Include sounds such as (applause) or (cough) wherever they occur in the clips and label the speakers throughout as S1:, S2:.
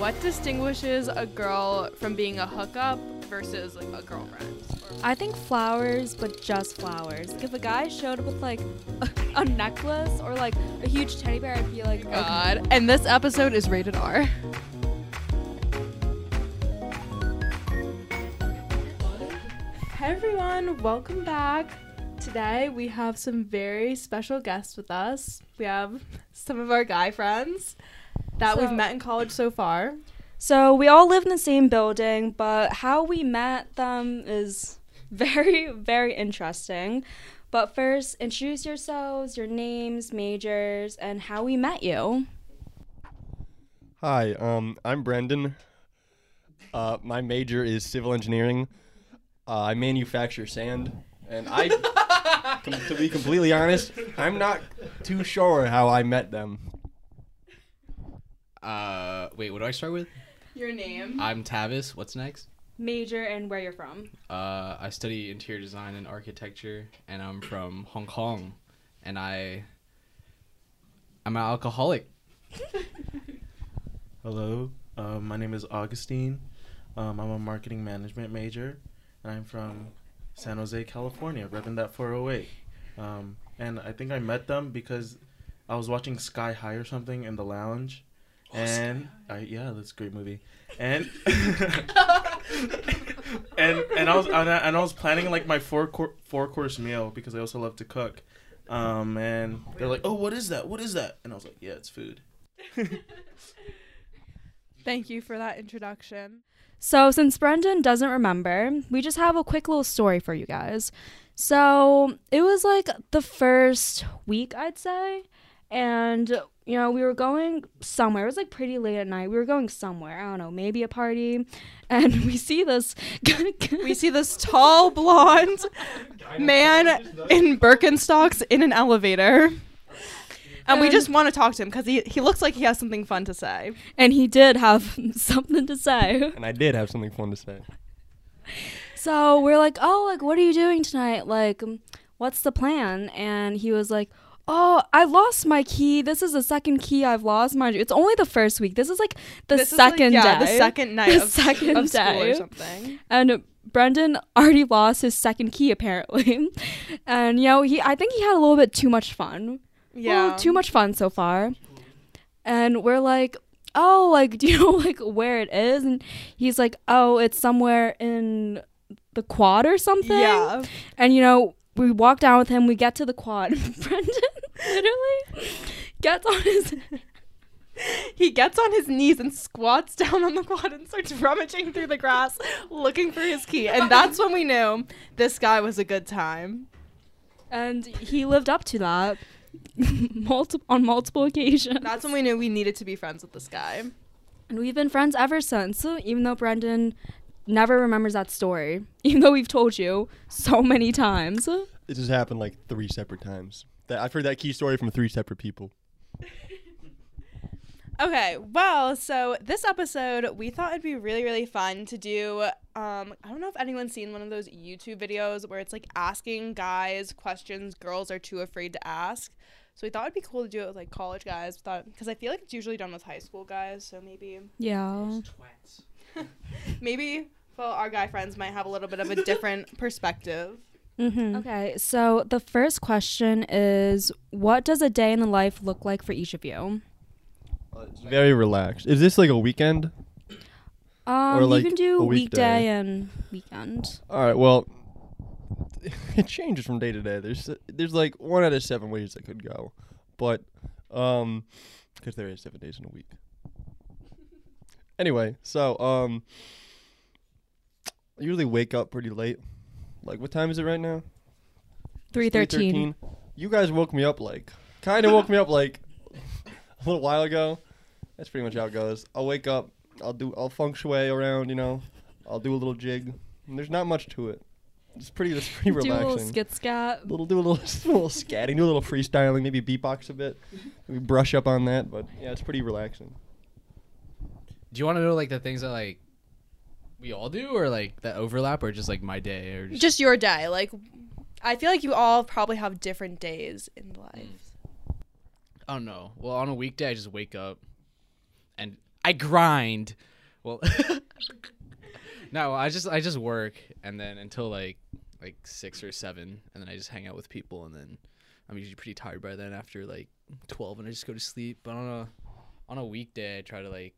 S1: what distinguishes a girl from being a hookup versus like a girlfriend?
S2: I think flowers, but just flowers. Like if a guy showed up with like a, (laughs) a necklace or like a huge teddy bear, I'd be like, oh okay.
S1: God. And this episode is rated R. Hey everyone, welcome back. Today we have some very special guests with us. We have some of our guy friends that we've met in college so far.
S2: So we all live in the same building, but how we met them is (laughs) very, very interesting. But first, introduce yourselves, your names, majors, and how we met you.
S3: Hi, um, I'm Brendan. Uh, my major is civil engineering. Uh, I manufacture sand, and I, (laughs) com- to be completely honest, I'm not too sure how I met them.
S4: Uh, wait, what do I start with?
S1: Your name?
S4: I'm Tavis. What's next?
S2: Major and where you're from.
S4: Uh, I study interior design and architecture, and I'm from Hong Kong, and I, I'm an alcoholic. (laughs)
S5: Hello, uh, my name is Augustine. Um, I'm a marketing management major, and I'm from San Jose, California, repping that 408. Um, and I think I met them because I was watching Sky High or something in the lounge, and I yeah, that's a great movie. And (laughs) and and I was and I, and I was planning like my four cour- four course meal because I also love to cook. Um, and they're like, "Oh, what is that? What is that?" And I was like, "Yeah, it's food." (laughs)
S1: Thank you for that introduction.
S2: So, since Brendan doesn't remember, we just have a quick little story for you guys. So, it was like the first week, I'd say. And, you know, we were going somewhere. It was like pretty late at night. We were going somewhere. I don't know, maybe a party. (laughs) And we see this. (laughs)
S1: We see this tall blonde (laughs) man in Birkenstocks in an elevator. And we just want to talk to him because he, he looks like he has something fun to say.
S2: and he did have something to say.
S3: And I did have something fun to say.
S2: So we're like, oh, like, what are you doing tonight? Like, um, what's the plan? And he was like, oh, I lost my key. This is the second key I've lost. Mind you, it's only the first week. This is like the
S1: This is, like,
S2: second
S1: yeah,
S2: day.
S1: the second (laughs) night
S2: The
S1: of,
S2: second
S1: of school
S2: day.
S1: or something.
S2: and Brendan already lost his second key apparently. (laughs) and you know, he I think he had a little bit too much fun.
S1: Yeah.
S2: Well, too much fun so far. And we're like, oh, like, (laughs) do you know like where it is? And he's like, oh, it's somewhere in the quad or something.
S1: Yeah.
S2: And you know, we walk down with him. We get to the quad. Brendan literally gets on his. (laughs)
S1: He gets on his knees and squats down on the quad and starts rummaging through the grass looking for his key. And that's when we knew this guy was a good time.
S2: And he lived up to that (laughs) multiple on multiple occasions.
S1: That's when we knew we needed to be friends with this guy.
S2: And we've been friends ever since. Even though Brendan never remembers that story, even though we've told you so many times.
S3: This has happened like three separate times. That I've heard that key story from three separate people. (laughs)
S1: Okay, well, so this episode we thought it'd be really, really fun to do. Um, I don't know if anyone's seen one of those YouTube videos where it's like asking guys questions girls are too afraid to ask. So we thought it'd be cool to do it with like college guys. Thought because I feel like it's usually done with high school guys. So maybe,
S2: Yeah. (laughs)
S1: maybe well, our guy friends might have a little bit of a different (laughs) perspective.
S2: Mm-hmm. Okay, so the first question is what does a day in the life look like for each of you?
S3: It's very relaxed. Is this like a weekend?
S2: Um,
S3: like,
S2: you can do
S3: weekday.
S2: weekday and weekend.
S3: All right. Well, (laughs) it changes from day to day. There's there's like one out of seven ways that could go, but um, because there is seven days in a week. Anyway, so um, I usually wake up pretty late. Like, what time is it right now?
S2: Three thirteen.
S3: You guys woke me up like, kind of woke me up like (laughs) a little while ago. That's pretty much how it goes. I'll wake up. I'll do. I'll feng shui around. You know. I'll do a little jig. And there's not much to it. It's pretty. It's pretty relaxing. (laughs)
S2: Do a little skit scat.
S3: little do a little, (laughs) a little scatting, do a little freestyling, maybe beatbox a bit, maybe brush up on that. But yeah, it's pretty relaxing.
S4: Do you want to know like the things that like we all do, or like that overlap, or just like my day, or just,
S1: Just your day, like. I feel like you all probably have different days in life. Mm.
S4: I don't know. Well, on a weekday, I just wake up, and I grind. Well, (laughs) no, I just I just work and then until like like six or seven, and then I just hang out with people, and then I'm usually pretty tired by then after like twelve, and I just go to sleep. But on a on a weekday, I try to like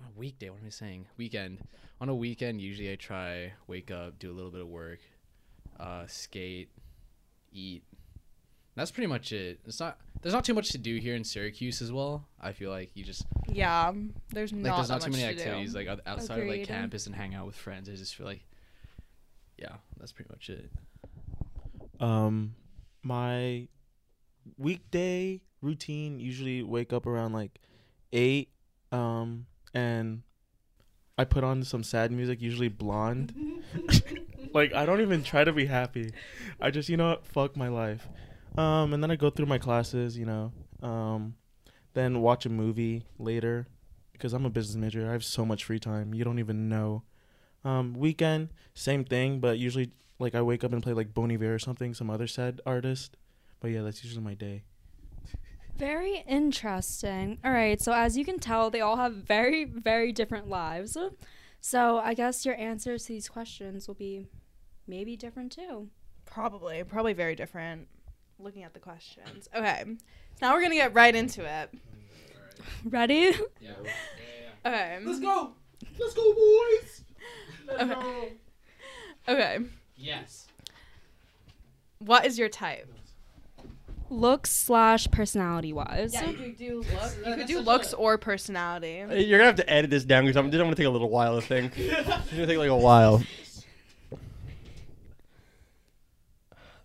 S4: a weekday. What am I saying? Weekend. On a weekend, usually I try wake up, do a little bit of work, uh, skate, eat. That's pretty much it. It's not. There's not too much to do here in Syracuse as well. I feel like you just
S1: Yeah, there's
S4: like
S1: not
S4: there's not too
S1: much
S4: many
S1: to do.
S4: activities like oth- outside of like campus and hang out with friends. I just feel like, yeah, that's pretty much it.
S5: Um, my weekday routine usually wake up around like eight. Um, and I put on some sad music, usually Blonde. (laughs) like I don't even try to be happy. I just you know fuck my life. Um, and then I go through my classes, you know. Um, then watch a movie later because I'm a business major. I have so much free time. You don't even know. Um, weekend, same thing, but usually like I wake up and play like Bon Iver or something, some other sad artist. But yeah, that's usually my day.
S2: Very interesting. All right, so as you can tell, they all have very, very different lives. So I guess your answers to these questions will be maybe different too.
S1: Probably, probably very different. Looking at the questions. Okay, so now we're gonna get right into it. (laughs)
S2: Ready?
S4: Yeah. (laughs)
S1: Okay.
S3: Let's go. Let's go, boys.
S1: Okay. Okay.
S4: Yes.
S1: What is your type?
S2: Looks slash personality wise.
S1: you could do look. You could do looks or personality.
S3: You're gonna have to edit this down because I'm, I'm gonna take a little while to think. It's gonna take like a while.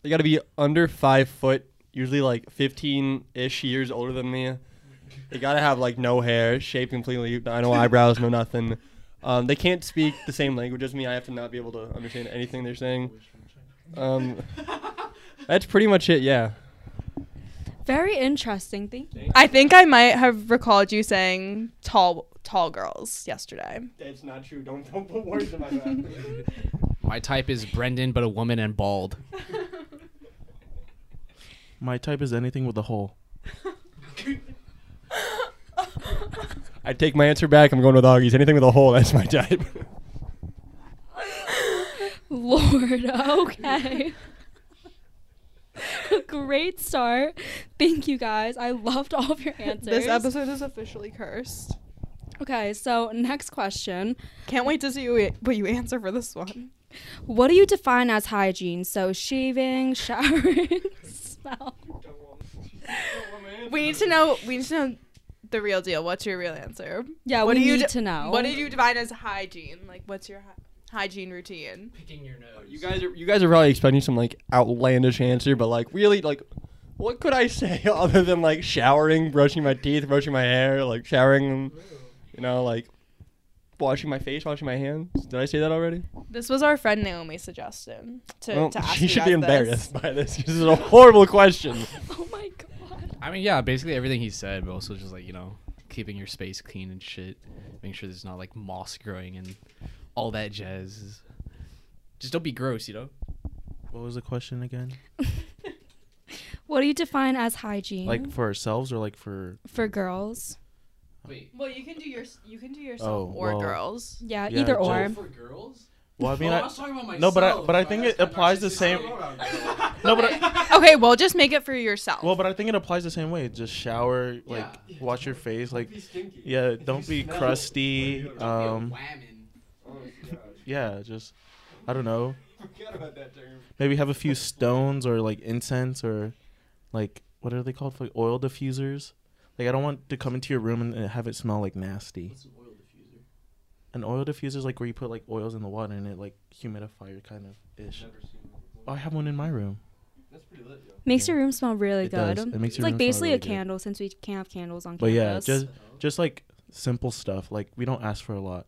S3: They gotta be under five foot, usually like 15-ish years older than me. They gotta have like no hair, shaved completely, no eyebrows, no nothing. Um, they can't speak the same language as me. I have to not be able to understand anything they're saying. Um, (laughs) that's pretty much it. Yeah.
S2: Very interesting. Thank you.
S1: I think I might have recalled you saying tall, tall girls yesterday.
S3: That's not true. Don't don't put words in my mouth. (laughs)
S4: My type is Brendan, but a woman and bald. (laughs)
S5: My type is anything with a hole. (laughs)
S3: I take my answer back. I'm going with doggies. Anything with a hole, that's my type.
S2: Lord, okay. (laughs) Great start. Thank you guys. I loved all of your answers.
S1: This episode is officially cursed.
S2: Okay, so next question.
S1: Can't wait to see what you answer for this one.
S2: What do you define as hygiene? So shaving, (laughs) showering, smell.
S1: We need to know. We need to know the real deal. What's your real answer?
S2: Yeah,
S1: What
S2: we
S1: do you
S2: need
S1: de-
S2: to know.
S1: What did you define as hygiene? Like, what's your hy- hygiene routine?
S4: Picking your nose.
S3: You guys are you guys are probably expecting some like outlandish answer, but like really like what could I say (laughs) other than like showering, brushing my teeth, brushing my hair, like showering, you know, like washing my face, washing my hands. Did I say that already?
S1: This was our friend Naomi's suggestion to,
S3: Well,
S1: to (laughs) ask
S3: she
S1: you
S3: should
S1: guys
S3: be
S1: this.
S3: embarrassed by this. This is a horrible question. (laughs)
S2: Oh my god.
S4: I mean, yeah, basically everything he said, but also just like you know, keeping your space clean and shit, making sure there's not like moss growing and all that jazz. Just don't be gross, you know.
S5: What was the question again? (laughs)
S2: What do you define as hygiene?
S5: Like for ourselves or like for
S2: for girls?
S4: Wait.
S1: Well, you can do your you can do yourself
S5: Oh,
S1: or
S5: well-
S1: girls.
S2: Yeah,
S5: Yeah,
S2: either
S5: just-
S2: or.
S4: for girls?
S5: Well, I mean,
S4: Oh,
S5: I,
S4: was talking about myself.
S5: no, but I but I think it applies the same. (laughs) No, but I,
S1: Okay, well, just make it for yourself.
S5: well, but I think it applies the same way. Just shower, like wash your face, like yeah, don't be crusty. Um, yeah, just I don't know. Maybe have a few stones or like incense or like what are they called? Like oil diffusers. Like I don't want to come into your room and have it smell like nasty. An oil diffuser an oil is like where you put like oils in the water and it like humidifier kind of ish. Oh, I have one in my room. That's pretty lit, yo.
S2: Makes
S5: Yeah.
S2: your room smell really
S5: It
S2: good.
S5: does. It makes
S2: it's
S5: your
S2: like
S5: room smell
S2: basically
S5: really
S2: a
S5: good.
S2: candle since we can't have candles on
S5: But yeah, just just like simple stuff. Like we don't ask for a lot.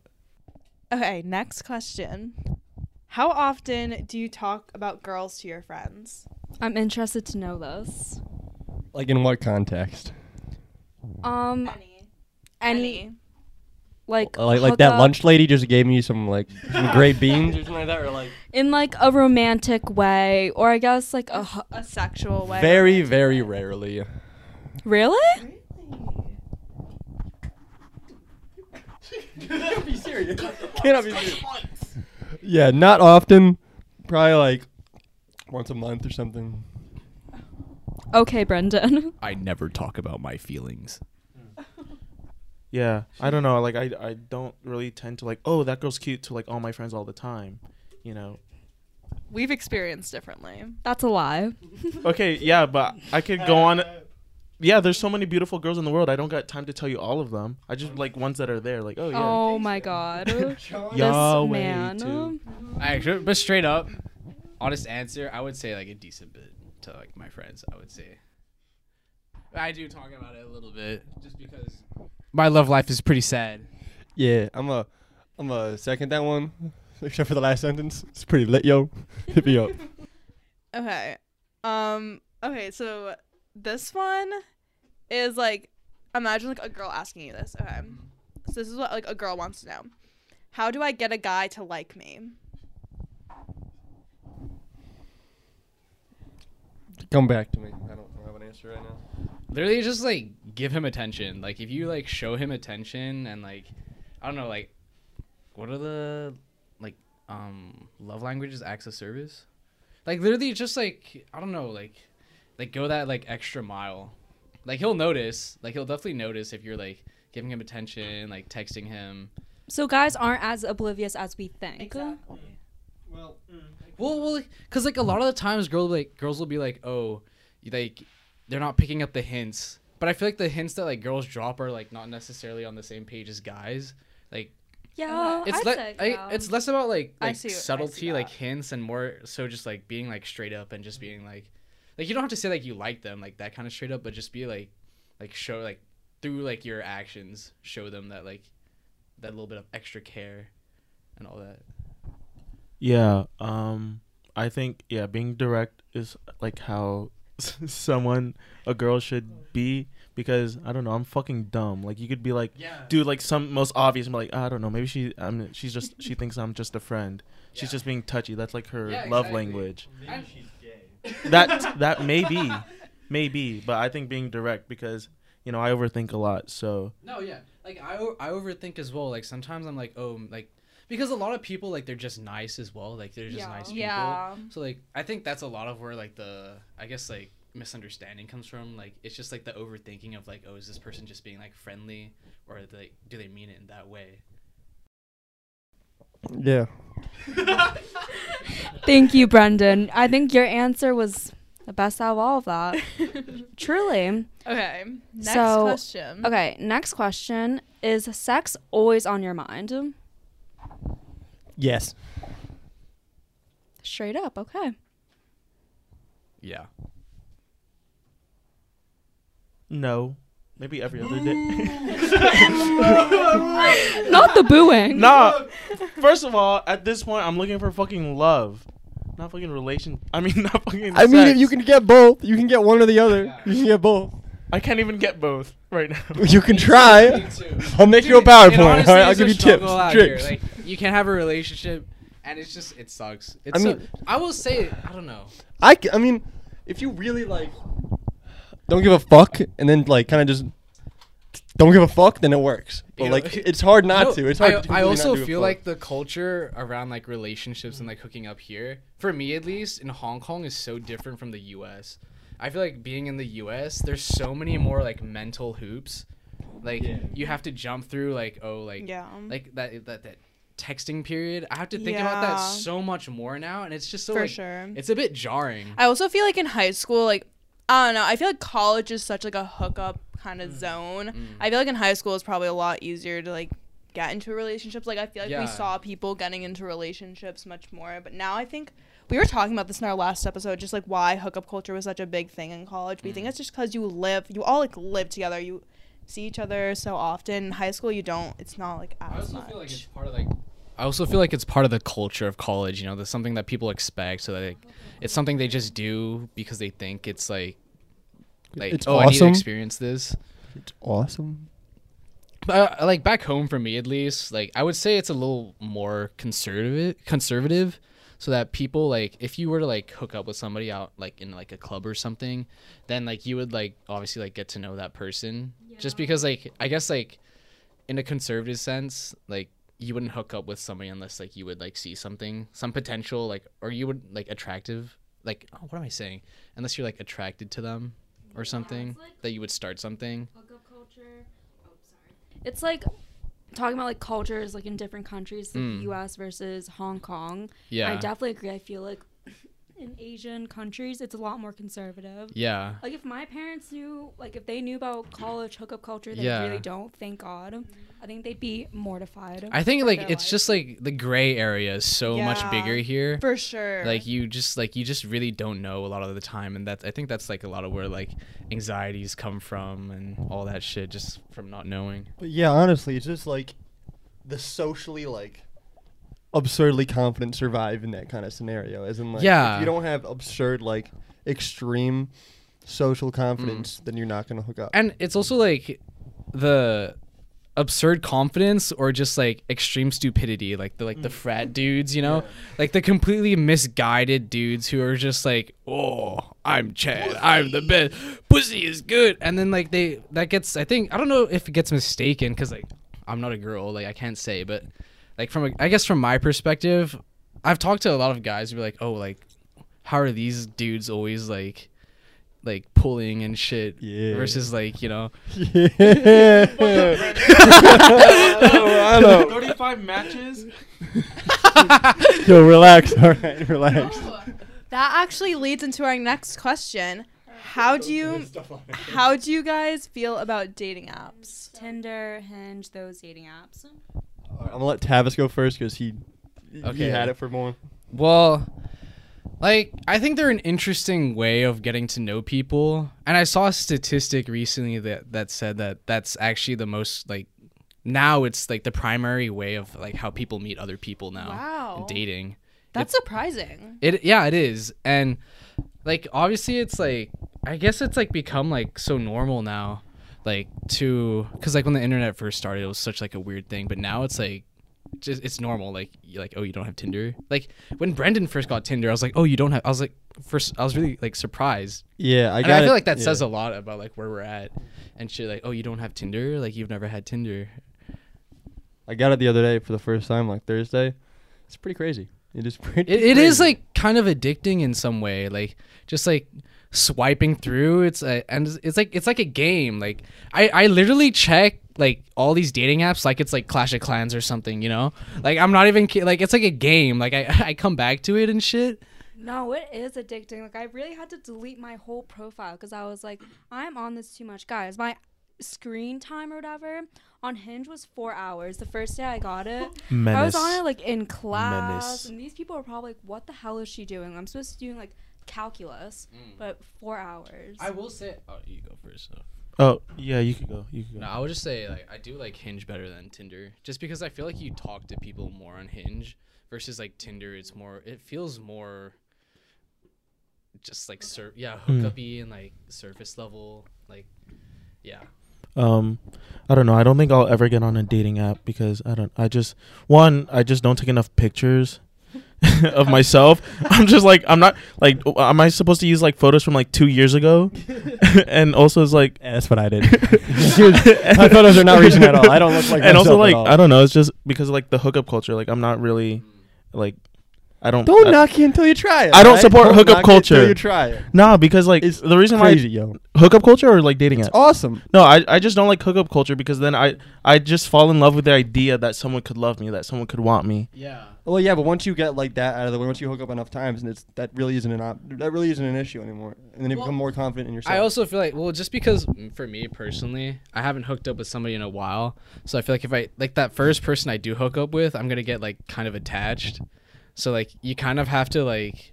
S1: Okay, next question. How often do you talk about girls to your friends?
S2: I'm interested to know this.
S3: Like in what context?
S2: Um,
S1: Any.
S2: any, like
S3: Like like that
S2: up
S3: lunch lady just gave me some like some great (laughs) beans or something like that, or like
S2: in like a romantic way, or I guess like a hu-
S1: A sexual way.
S3: very very
S1: way.
S3: rarely.
S2: really.
S3: Serious. Cannot be serious. Yeah, not often. Probably like once a month or something.
S2: Okay, Brendan. (laughs)
S4: I never talk about my feelings. (laughs)
S5: Yeah, I don't know. Like I, I don't really tend to like. Oh, that girl's cute to like all my friends all the time. You know.
S1: We've experienced differently.
S2: That's a lie.
S5: Okay, yeah, but I could go on. (laughs) Yeah, there's so many beautiful girls in the world. I don't got time to tell you all of them. I just like ones that are there. Like, oh yeah.
S2: Oh my god. (laughs) this
S5: Yahweh,
S2: man.
S5: too.
S4: Actually, but straight up, honest answer, I would say like a decent bit to like my friends. I would say. I do talk about it a little bit, just because my love life is pretty sad.
S3: Yeah, I'm a, I'm a second that one, (laughs) except for the last sentence. It's pretty lit, yo. (laughs) Hit me up.
S1: Okay. Um. Okay. So this one is like, imagine like a girl asking you this. Okay. So this is what like a girl wants to know. How do I get a guy to like me?
S3: Come back to me. I don't have an answer right now.
S4: Literally, just like give him attention. Like if you like show him attention and like, I don't know, like, what are the like um love languages? Acts of service. Like literally, just like I don't know, like, like go that like extra mile. Like he'll notice. Like he'll definitely notice if you're like giving him attention, like texting him.
S2: So guys aren't as oblivious as we think.
S3: Well, mm,
S4: well, well, because like a lot of the times, girls like girls will be like, oh, like they're not picking up the hints. But I feel like the hints that like girls drop are like not necessarily on the same page as guys. Like
S2: Yeah,
S4: it's
S2: I'd
S4: le-
S2: say,
S4: I, it's less about like like
S1: see I see
S4: subtlety, like hints, and more so just like being like straight up and just being like, like you don't have to say like you like them like that kind of straight up, but just be like, like show like through like your actions show them that like that little bit of extra care and all that.
S5: Yeah. Um. I think yeah, being direct is like how (laughs) someone a girl should be because I don't know. I'm fucking dumb. Like you could be like.
S4: Yeah.
S5: Dude, like some most obvious. I'm like, I don't know. Maybe she, I'm. She's just. She (laughs) thinks I'm just a friend. She's
S4: Yeah.
S5: just being touchy. That's like her
S4: Yeah,
S5: love
S4: exactly.
S5: language.
S4: I-
S5: That that may be, maybe. But I think being direct because you know I overthink a lot. So
S4: No, yeah. Like I I overthink as well. Like sometimes I'm like, oh, like because a lot of people like they're just nice as well. Like they're just
S1: Yeah.
S4: nice people.
S1: Yeah.
S4: So like I think that's a lot of where like the I guess like misunderstanding comes from. Like it's just like the overthinking of like, oh, is this person just being like friendly or like do they mean it in that way?
S3: yeah. (laughs)
S2: Thank you, Brendan. I think your answer was the best out of all of that. (laughs) Truly.
S1: Okay. Next
S2: So-
S1: question.
S2: Okay, next question. Is sex always on your mind?
S3: Yes.
S2: Straight up, okay.
S4: Yeah.
S5: no, maybe every other day. (laughs)
S2: Not the booing.
S5: nah. First of all, at this point, I'm looking for fucking love, not fucking relation. I mean, (laughs) not fucking.
S3: I mean,
S5: sex.
S3: you can get both. You can get one or the other.
S4: Yeah.
S3: You can get both.
S5: I can't even get both right now. (laughs)
S3: You can try. I'll make you a PowerPoint. All
S4: honestly
S3: right, I'll give you tips,
S4: struggle out here.
S3: tricks.
S4: Like you can have a relationship, and it's just it sucks. It's
S3: I
S4: so-
S3: mean-
S4: I will say I don't know.
S3: I, c- I mean, if you really like, don't give a fuck, and then like kind of just don't give a fuck, then it works. But
S4: You know,
S3: like, (laughs) it's hard not
S4: No,
S3: to. It's hard.
S4: I,
S3: to
S4: I also
S3: not
S4: feel like the culture around like relationships and like hooking up here, for me at least, in Hong Kong is so different from the U.S. I feel like being in the U.S., there's so many more like mental hoops. Like
S3: Yeah.
S4: you have to jump through like oh like
S1: Yeah.
S4: like that that that texting period. I have to think about that so much more now, and it's just so
S1: For
S4: like
S1: sure.
S4: it's a bit jarring.
S1: I also feel like in high school, like I don't know, I feel like college is such like a hookup kind of zone.
S4: Mm.
S1: I feel like in high school it's probably a lot easier to like get into relationships. Like I feel like
S4: Yeah.
S1: we saw people getting into relationships much more, but now I think we were talking about this in our last episode, just like why hookup culture was such a big thing in college. We think
S4: Mm.
S1: it's just because you live, you all like live together, you see each other so often. In high school, you don't. It's not like
S4: I
S1: as
S4: also
S1: much.
S4: feel like it's part of like. I also feel like it's part of the culture of college. You know, there's something that people expect, so that like, it's something they just do because they think it's like, like
S3: It's
S4: oh, I need to experience this.
S3: it's awesome.
S4: But uh, like back home for me at least, like I would say it's a little more conservative, conservative, so that people like if you were to like hook up with somebody out like in like a club or something, then like you would like obviously like get to know that person. Just because like I guess like in a conservative sense, like you wouldn't hook up with somebody unless like you would like see something, some potential like, or you would like attractive, like oh, what am I saying? Unless you're like attracted to them or something,
S2: like-
S4: that you would start something.
S2: hookup culture. Oh, sorry. It's like talking about like cultures like in different countries, like
S4: Mm.
S2: U.S. versus Hong Kong.
S4: Yeah.
S2: I definitely agree. I feel like in Asian countries, it's a lot more conservative.
S4: yeah.
S2: Like if my parents knew, like if they knew about college hookup culture, they
S4: Yeah.
S2: really don't. Thank God. I think they'd be mortified.
S4: I think like it's
S2: life.
S4: just like the gray area is so much bigger here.
S1: For sure.
S4: Like you just like you just really don't know a lot of the time, and that's I think that's like a lot of where like anxieties come from and all that shit just from not knowing.
S3: But yeah, honestly, it's just like the socially like absurdly confident survive in that kind of scenario. As in like
S4: Yeah.
S3: if you don't have absurd like extreme social
S4: Mm.
S3: confidence, then you're not gonna hook up.
S4: And it's also like the absurd confidence or just like extreme stupidity, like the like the frat dudes, you know, like the completely misguided dudes who are just like, oh, I'm Chad, I'm the best, pussy is good, and then like they that gets, I think, I don't know if it gets mistaken because like I'm not a girl, like I can't say, but like from a, I guess from my perspective, I've talked to a lot of guys who are like, oh, like how are these dudes always like like pulling and shit
S3: Yeah.
S4: versus like you know (laughs)
S3: yeah. I (laughs) know. (laughs)
S5: 35 matches.
S3: Yo, relax. All right, relax.
S1: that actually leads into our next question. How do you how do you guys feel about dating apps?
S2: Tinder, Hinge, those dating apps.
S3: All right, I'm gonna let Tavis go first because he he had it for more.
S4: well like i think they're an interesting way of getting to know people and i saw a statistic recently that that said that that's actually the most like now it's like the primary way of like how people meet other people now
S1: Wow.
S4: dating
S1: That's surprising.
S4: It yeah, it is. And like obviously it's like I guess it's like become like so normal now like to cuz like when the internet first started it was such like a weird thing, but now it's like just it's normal like like oh you don't have Tinder. Like when Brendan first got Tinder, I was like, "Oh, you don't have." I was like first I was really like surprised.
S3: Yeah, I
S4: and
S3: got.
S4: I feel
S3: it.
S4: like that
S3: yeah.
S4: says a lot about like where we're at and shit like, "Oh, you don't have Tinder? Like you've never had Tinder."
S3: I got it the other day for the first time, like Thursday. It's pretty crazy. It is (laughs) pretty.
S4: It, it is like kind of addicting in some way like just like swiping through it's a, and it's- it's like it's like a game like i i literally check like all these dating apps like it's like clash of clans or something you know like i'm not even ki- like it's like a game like i (laughs) i come back to it and shit
S2: No, it is addicting. Like I really had to delete my whole profile because I was like, I'm on this too much, guys. My screen time or whatever on Hinge was four hours. The first day I got it, I was on it like in class,
S5: Menace.
S2: and these people are probably like, "What the hell is she doing?" I'm supposed to be doing like calculus, but four hours.
S4: i will say oh you go first so.
S5: Oh yeah, you could go. You could go.
S4: no i would just say like i do like hinge better than tinder just because i feel like you talk to people more on hinge versus like tinder it's more it feels more just like sur- yeah
S5: Hmm.
S4: hookupy and like surface level like yeah
S5: Um, I don't know. I don't think I'll ever get on a dating app because I don't. I just one. I just don't take enough pictures (laughs) of myself. I'm just like I'm not like. Am I supposed to use like photos from like two years ago? (laughs) and also it's like.
S3: Yeah, that's what I did. (laughs) My photos are not recent at all. I don't look like.
S5: and also like. I don't know. It's just because of like the hookup culture. Like I'm not really like. I don't.
S3: Don't
S5: I,
S3: knock it until you try it.
S5: I don't
S3: alright?
S5: support hookup
S3: knock it until
S5: culture.
S3: you try it.
S5: Nah, because like
S3: It's
S5: the reason
S3: Crazy, yo.
S5: why hookup culture or like dating
S3: It's
S5: apps.
S3: awesome.
S5: No, I, I just don't like hookup culture because then I I just fall in love with the idea that someone could love me, that someone could want me.
S4: yeah
S3: Well, yeah, but once you get like that out of the way, once you hook up enough times, and it's that really isn't an op- that really isn't an issue anymore, and then you
S4: Well,
S3: become more confident in yourself.
S4: I also feel like well, just because mm, for me personally, I haven't hooked up with somebody in a while, so I feel like if I like that first person I do hook up with, I'm gonna get like kind of attached. So like you kind of have to like,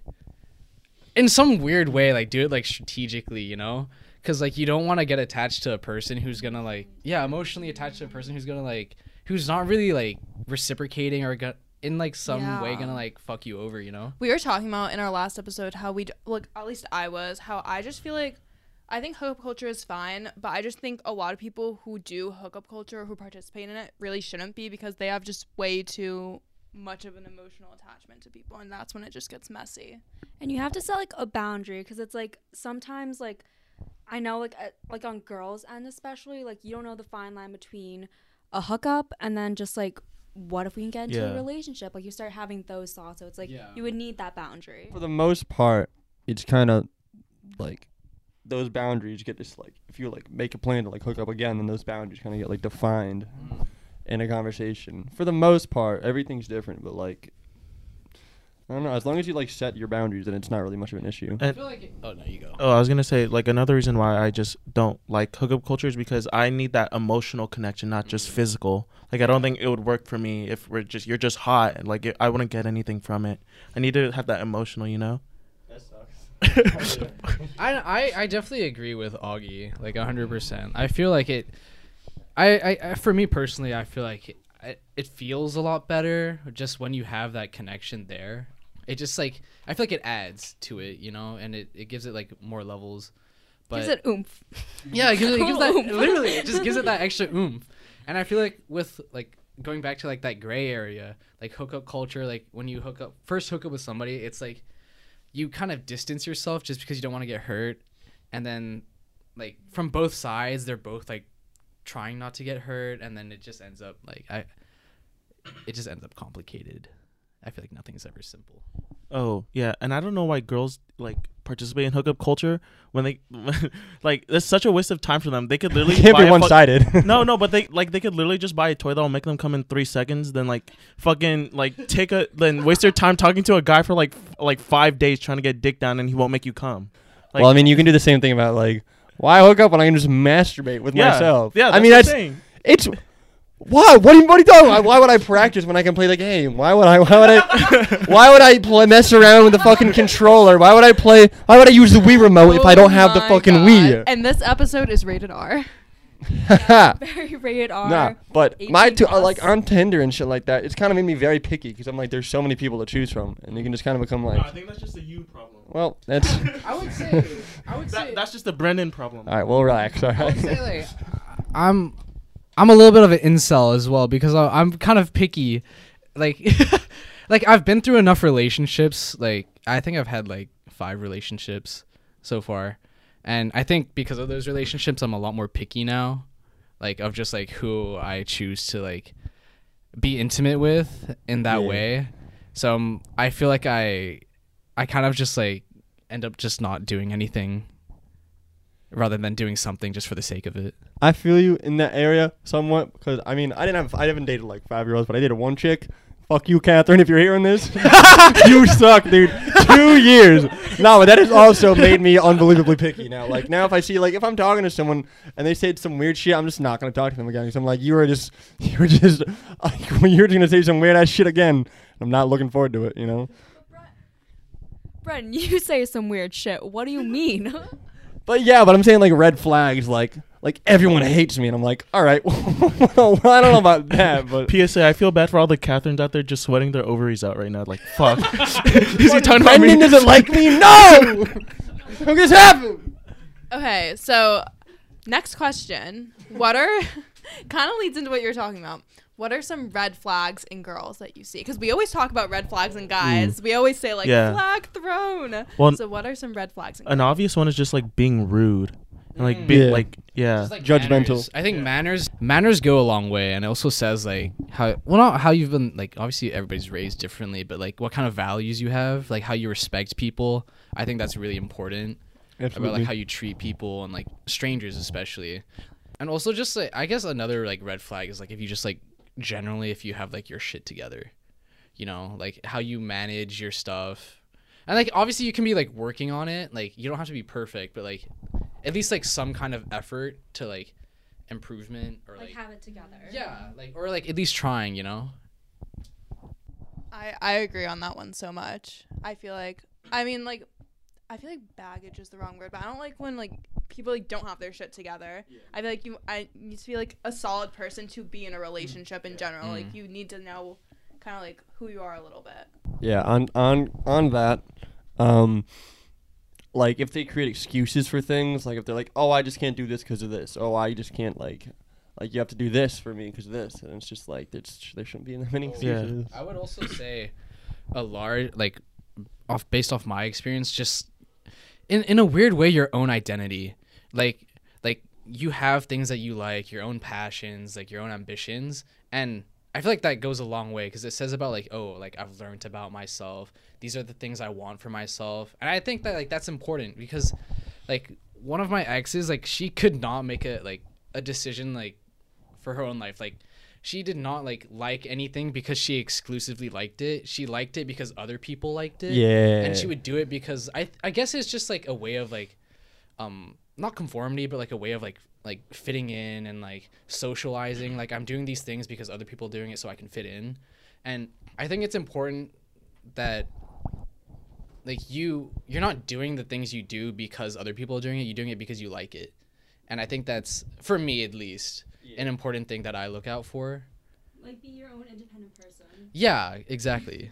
S4: in some weird way, like do it like strategically, you know? Because like you don't want to get attached to a person who's gonna like yeah emotionally attached to a person who's gonna like who's not really like reciprocating or go- in like some way gonna like fuck you over, you know?
S1: We were talking about in our last episode how we d- look. At least I was how I just feel like I think hookup culture is fine, but I just think a lot of people who do hookup culture who participate in it really shouldn't be because they have just way too much of an emotional attachment to people, and that's when it just gets messy.
S2: and you have to set like a boundary because it's like sometimes like I know like at, like on girls end especially like you don't know the fine line between a hookup and then just like what if we can get into
S5: Yeah.
S2: a relationship? Like you start having those thoughts. So it's like
S4: Yeah.
S2: you would need that boundary.
S3: For the most part, it's kind of like those boundaries get just like if you like make a plan to like hook up again, then those boundaries kind of get like defined mm. In a conversation. For the most part, everything's different, but like I don't know. As long as you like set your boundaries, then it's not really much of an issue.
S4: I feel like it, oh no, you go.
S5: Oh, I was gonna say like another reason why I just don't like hookup culture is because I need that emotional connection, not just physical. Like I don't think it would work for me if we're just you're just hot and like it, I wouldn't get anything from it. I need to have that emotional, you know.
S3: That sucks. (laughs)
S4: I, I I definitely agree with Augie like hundred percent. I feel like it. I, I for me personally, I feel like it, it feels a lot better just when you have that connection there. It just like I feel like it adds to it, you know, and it, it gives it like more levels. But
S2: Gives it oomph.
S4: yeah, it gives, it, gives (laughs) that
S2: Oomph.
S4: literally it just gives it that extra oomph. And I feel like with like going back to like that gray area, like hookup culture, like when you hook up first hook up with somebody, it's like you kind of distance yourself just because you don't want to get hurt, and then like from both sides, they're both like trying not to get hurt, and then it just ends up like I, it just ends up complicated. I feel like nothing's ever simple.
S5: Oh yeah, and I don't know why girls like participate in hookup culture when they (laughs) like it's such a waste of time for them. They could (laughs) literally
S3: Can't
S5: buy
S3: be one sided. (laughs)
S5: no, no, but they like they could literally just buy a toy that'll make them come in three seconds, then like fucking like take a then waste their time talking to a guy for like f- like five days trying to get dick down and he won't make you come. Like,
S3: well, I mean, you can do the same thing about like why hook up when I can just masturbate with
S5: yeah,
S3: myself.
S5: Yeah,
S3: I mean
S5: what
S3: that's
S5: saying.
S3: it's. Why? What are you, what are you talking about? Why would I practice when I can play the game? Why would I? Why would I? (laughs) why would I play, mess around with the fucking controller? Why would I play? Why would I use the Wii remote if I don't have the
S1: Oh
S3: fucking
S1: God.
S3: Wii?
S1: And this episode is rated R. (laughs)
S2: Very rated R.
S3: Nah, but my two, uh, like on Tinder and shit like that, it's kind of made me very picky because I'm like, there's so many people to choose from, and you can just kind of become like, I
S5: think that's just a you problem.
S3: Well, that's (laughs)
S4: I would say I would
S5: That, that's just a Brendan problem.
S3: all right. We'll relax. All
S4: I would say, like, (laughs) I'm, I'm a little bit of an incel as well because I, I'm kind of picky. Like (laughs) like I've been through enough relationships. Like I think I've had like five relationships so far, and I think because of those relationships, I'm a lot more picky now. Like of just like who I choose to like be intimate with in that
S3: Yeah.
S4: way. So um, I feel like I I kind of just like end up just not doing anything rather than doing something just for the sake of it.
S3: I feel you in that area somewhat because I mean I didn't have I haven't dated like five year olds, but I dated one chick. Fuck you, Catherine, if you're hearing this. (laughs) you suck, dude. Two years. No, but that has also made me unbelievably picky now. Like now, if I see like if I'm talking to someone and they say some weird shit, I'm just not gonna talk to them again. Because I'm like, you are just (laughs) you're just (laughs) like you're gonna say some weird ass shit again. I'm not looking forward to it. You know.
S2: Bren, (laughs) you say some weird shit. What do you mean? (laughs)
S3: But yeah, but I'm saying like red flags, like like everyone hates me, and I'm like, all right, (laughs) well, I don't know about that, but
S5: PSA, I feel bad for all the Catherines out there just sweating their ovaries out right now. Like, fuck. Is he talking about me?
S3: Brendan doesn't like me. No, how this happen?
S1: Okay, so next question. What are kind of leads into what you're talking about. What are some red flags in girls that you see? Because we always talk about red flags in guys. We always say like
S5: Yeah.
S1: flag thrown.
S5: Well,
S1: so what are some red flags? In
S5: An
S1: girls?
S5: obvious one is just like being rude. And like,
S4: Mm.
S5: be,
S3: Yeah.
S5: like, yeah.
S4: Just, like,
S3: Judgmental.
S4: manners. I think manners manners go a long way, and it also says like how well not how you've been like obviously everybody's raised differently, but like what kind of values you have, like how you respect people. I think that's really important about like how you treat people and like strangers especially, and also just like I guess another like red flag is like if you just like generally if you have like your shit together, you know, like how you manage your stuff. And like obviously you can be like working on it. Like you don't have to be perfect, but like at least like some kind of effort to like improvement or like, have
S2: it together.
S4: yeah, like or like at least trying, you know.
S1: I I agree on that one so much. I feel like I mean like I feel like baggage is the wrong word, but I don't like when like people like don't have their shit together. I feel like you I need to be like a solid person to be in a relationship in general. Like
S4: Mm.
S1: you need to know kind of like who you are a little bit.
S3: yeah, on on on that, um, like if they create excuses for things, like if they're like, oh, I just can't do this because of this. Oh, I just can't like. Like you have to do this for me because of this, and it's just like there's, there shouldn't be that many excuses. Yeah.
S4: I would also say a large like off based off my experience just in in a weird way your own identity. Like like you have things that you like, your own passions, like your own ambitions and I feel like that goes a long way because it says about like oh like I've learned about myself. These are the things I want for myself, and I think that like that's important because like one of my exes like she could not make a like a decision like for her own life like she did not like like anything because she exclusively liked it. She liked it because other people liked it.
S3: Yeah.
S4: and she would do it because i i guess it's just like a way of like um not conformity but like a way of like like fitting in and like socializing. Like i'm doing these things because other people are doing it so i can fit in. And i think it's important that like you you're not doing the things you do because other people are doing it. You're doing it because you like it. And i think that's for me at least an important thing that i look out for
S2: Like be your own independent person.
S4: yeah exactly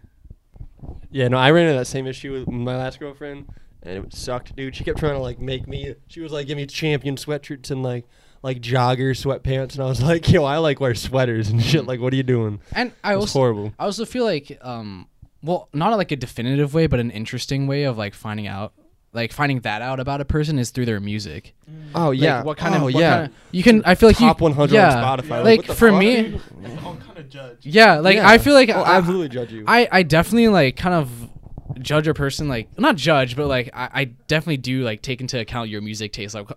S3: Yeah, no, I ran into that same issue with my last girlfriend, and it sucked, dude. She kept trying to like make me. She was like, give me champion sweatshirts and like like jogger sweatpants, and I was (laughs) like, yo, I like wear sweaters and shit. Like, what are you doing?
S4: and i
S3: was
S4: also
S3: horrible.
S4: I also feel like, um, well, not like a definitive way, but an interesting way of like finding out, like finding that out about a person is through their music. Mm.
S3: Oh
S4: Like,
S3: yeah,
S4: what kind
S3: oh,
S4: of? What
S3: yeah.
S4: kind of, you can. I feel like
S3: Top
S4: you,
S3: 100
S4: yeah,
S3: on Spotify.
S4: Like
S3: what the
S4: for
S3: fuck,
S4: me.
S5: I'm kind of judge.
S4: yeah. Like
S3: Yeah.
S4: I feel like
S3: Oh,
S4: I,
S3: absolutely judge you.
S4: I, I definitely like kind of judge a person like not judge but like I, I definitely do like take into account your music taste like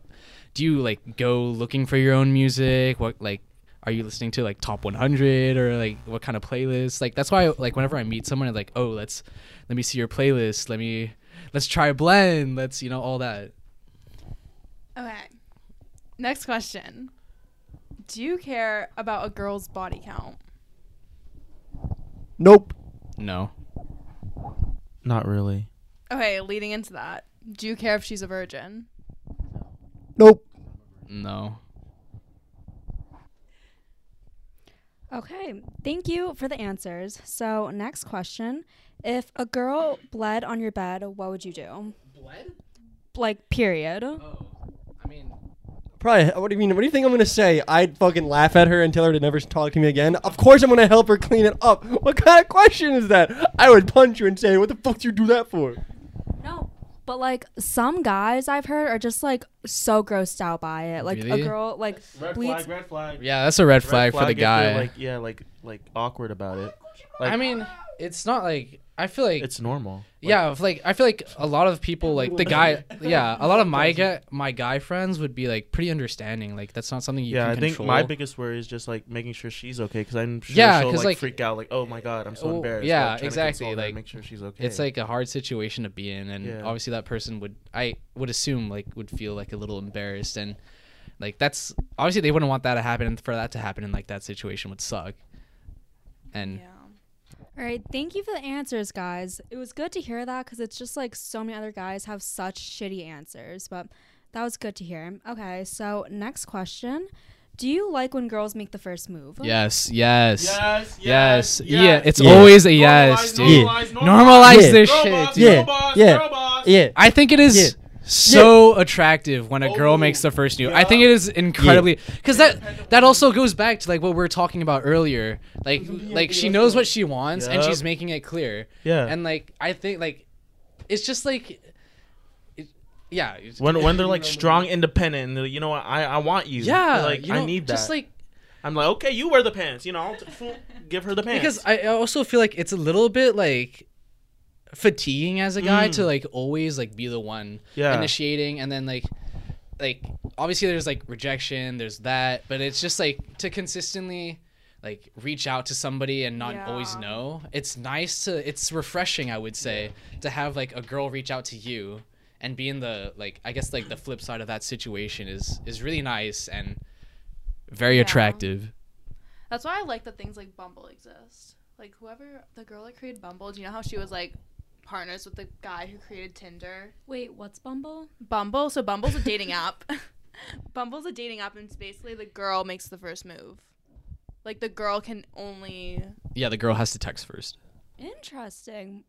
S4: do you like go looking for your own music what like are you listening to like top 100 or like what kind of playlist like that's why like whenever i meet someone i'm like oh let's let me see your playlist let me let's try a blend let's you know all that
S1: Okay. Next question. Do you care about a girl's body count?
S3: nope.
S4: no
S5: Not really.
S1: Okay, leading into that. Do you care if she's a virgin?
S3: Nope.
S4: no
S2: Okay, thank you for the answers. So, next question. If a girl bled on your bed, what would you do?
S4: bled
S2: Like, period.
S4: oh i mean
S3: Probably. Uh, what do you mean? What do you think I'm gonna say? I'd fucking laugh at her and tell her to never talk to me again. Of course I'm gonna help her clean it up. What kind of question is that? I would punch you and say, "What the fuck did you do that for?"
S2: No. But, like, some guys I've heard are just, like, so grossed out by it. Like,
S4: Really?
S2: a girl, like,
S5: Red
S2: bleeds.
S5: flag. Red flag.
S4: yeah that's a red
S5: Red
S4: flag, for the
S5: if you're,
S4: guy
S5: Like yeah, like like awkward about it. Like,
S4: i mean it's not like i feel like
S5: it's normal. Like,
S4: yeah, like I feel like a lot of people like the guy. (laughs) Yeah, a lot of my guy my guy friends would be like pretty understanding. Like that's not something you
S5: yeah, I think
S4: control.
S5: my biggest worry is just like making sure she's okay because I'm sure
S4: Yeah,
S5: she'll
S4: 'cause,
S5: like,
S4: like-
S5: freak out like oh my god I'm so
S4: Oh,
S5: embarrassed.
S4: yeah,
S5: like, trying to
S4: exactly,
S5: console her and
S4: like,
S5: make sure she's okay.
S4: it's like a hard situation to be in, and
S5: Yeah.
S4: obviously that person would I would assume like would feel like a little embarrassed, and like that's obviously they wouldn't want that to happen, and for that to happen in like that situation would suck. And
S1: Yeah.
S2: All right, thank you for the answers, guys. It was good to hear that because it's just like so many other guys have such shitty answers, but that was good to hear. Okay, so next question. Do you like when girls make the first move?
S4: yes, yes,
S5: yes,
S4: yes, yeah, it's
S3: Yeah.
S4: always a yes, dude.
S5: Normalize,
S4: Normalize
S3: Yeah.
S4: this
S5: Girl
S4: shit,
S5: boss.
S3: Yeah,
S5: girl boss,
S3: yeah,
S5: girl boss.
S3: Yeah.
S4: I think it is
S3: Yeah.
S4: so attractive when a girl
S5: Oh,
S4: makes the oh, first move. I think it is incredibly because that that also goes back to like what we were talking about earlier. Like like she knows what she wants and she's making it clear.
S5: Yeah.
S4: And like I think like it's just like it, yeah.
S5: when when they're like (laughs) strong, independent, and you know what, I I want you.
S4: yeah,
S5: like
S4: you
S5: I need that.
S4: Just like
S5: I'm like, okay, you wear the pants. You know, I'll t- give her the pants.
S4: because I also feel like it's a little bit like fatiguing as a guy
S5: Mm.
S4: to like always like be the one
S5: Yeah.
S4: initiating and then like like obviously there's like rejection there's that but it's just like to consistently like reach out to somebody and not always know it's nice to it's refreshing i would say to have like a girl reach out to you and be in the like i guess like the flip side of that situation is is really nice and very
S1: Yeah.
S4: attractive
S1: That's why I like that things like Bumble exist. Like whoever the girl that created Bumble, do you know how she was like partners with the guy who created Tinder?
S2: Wait, what's Bumble?
S1: Bumble. So Bumble's a dating (laughs) app. (laughs) Bumble's a dating app, and it's basically the girl makes the first move. Like the girl can only.
S4: yeah the girl has to text first
S2: Interesting.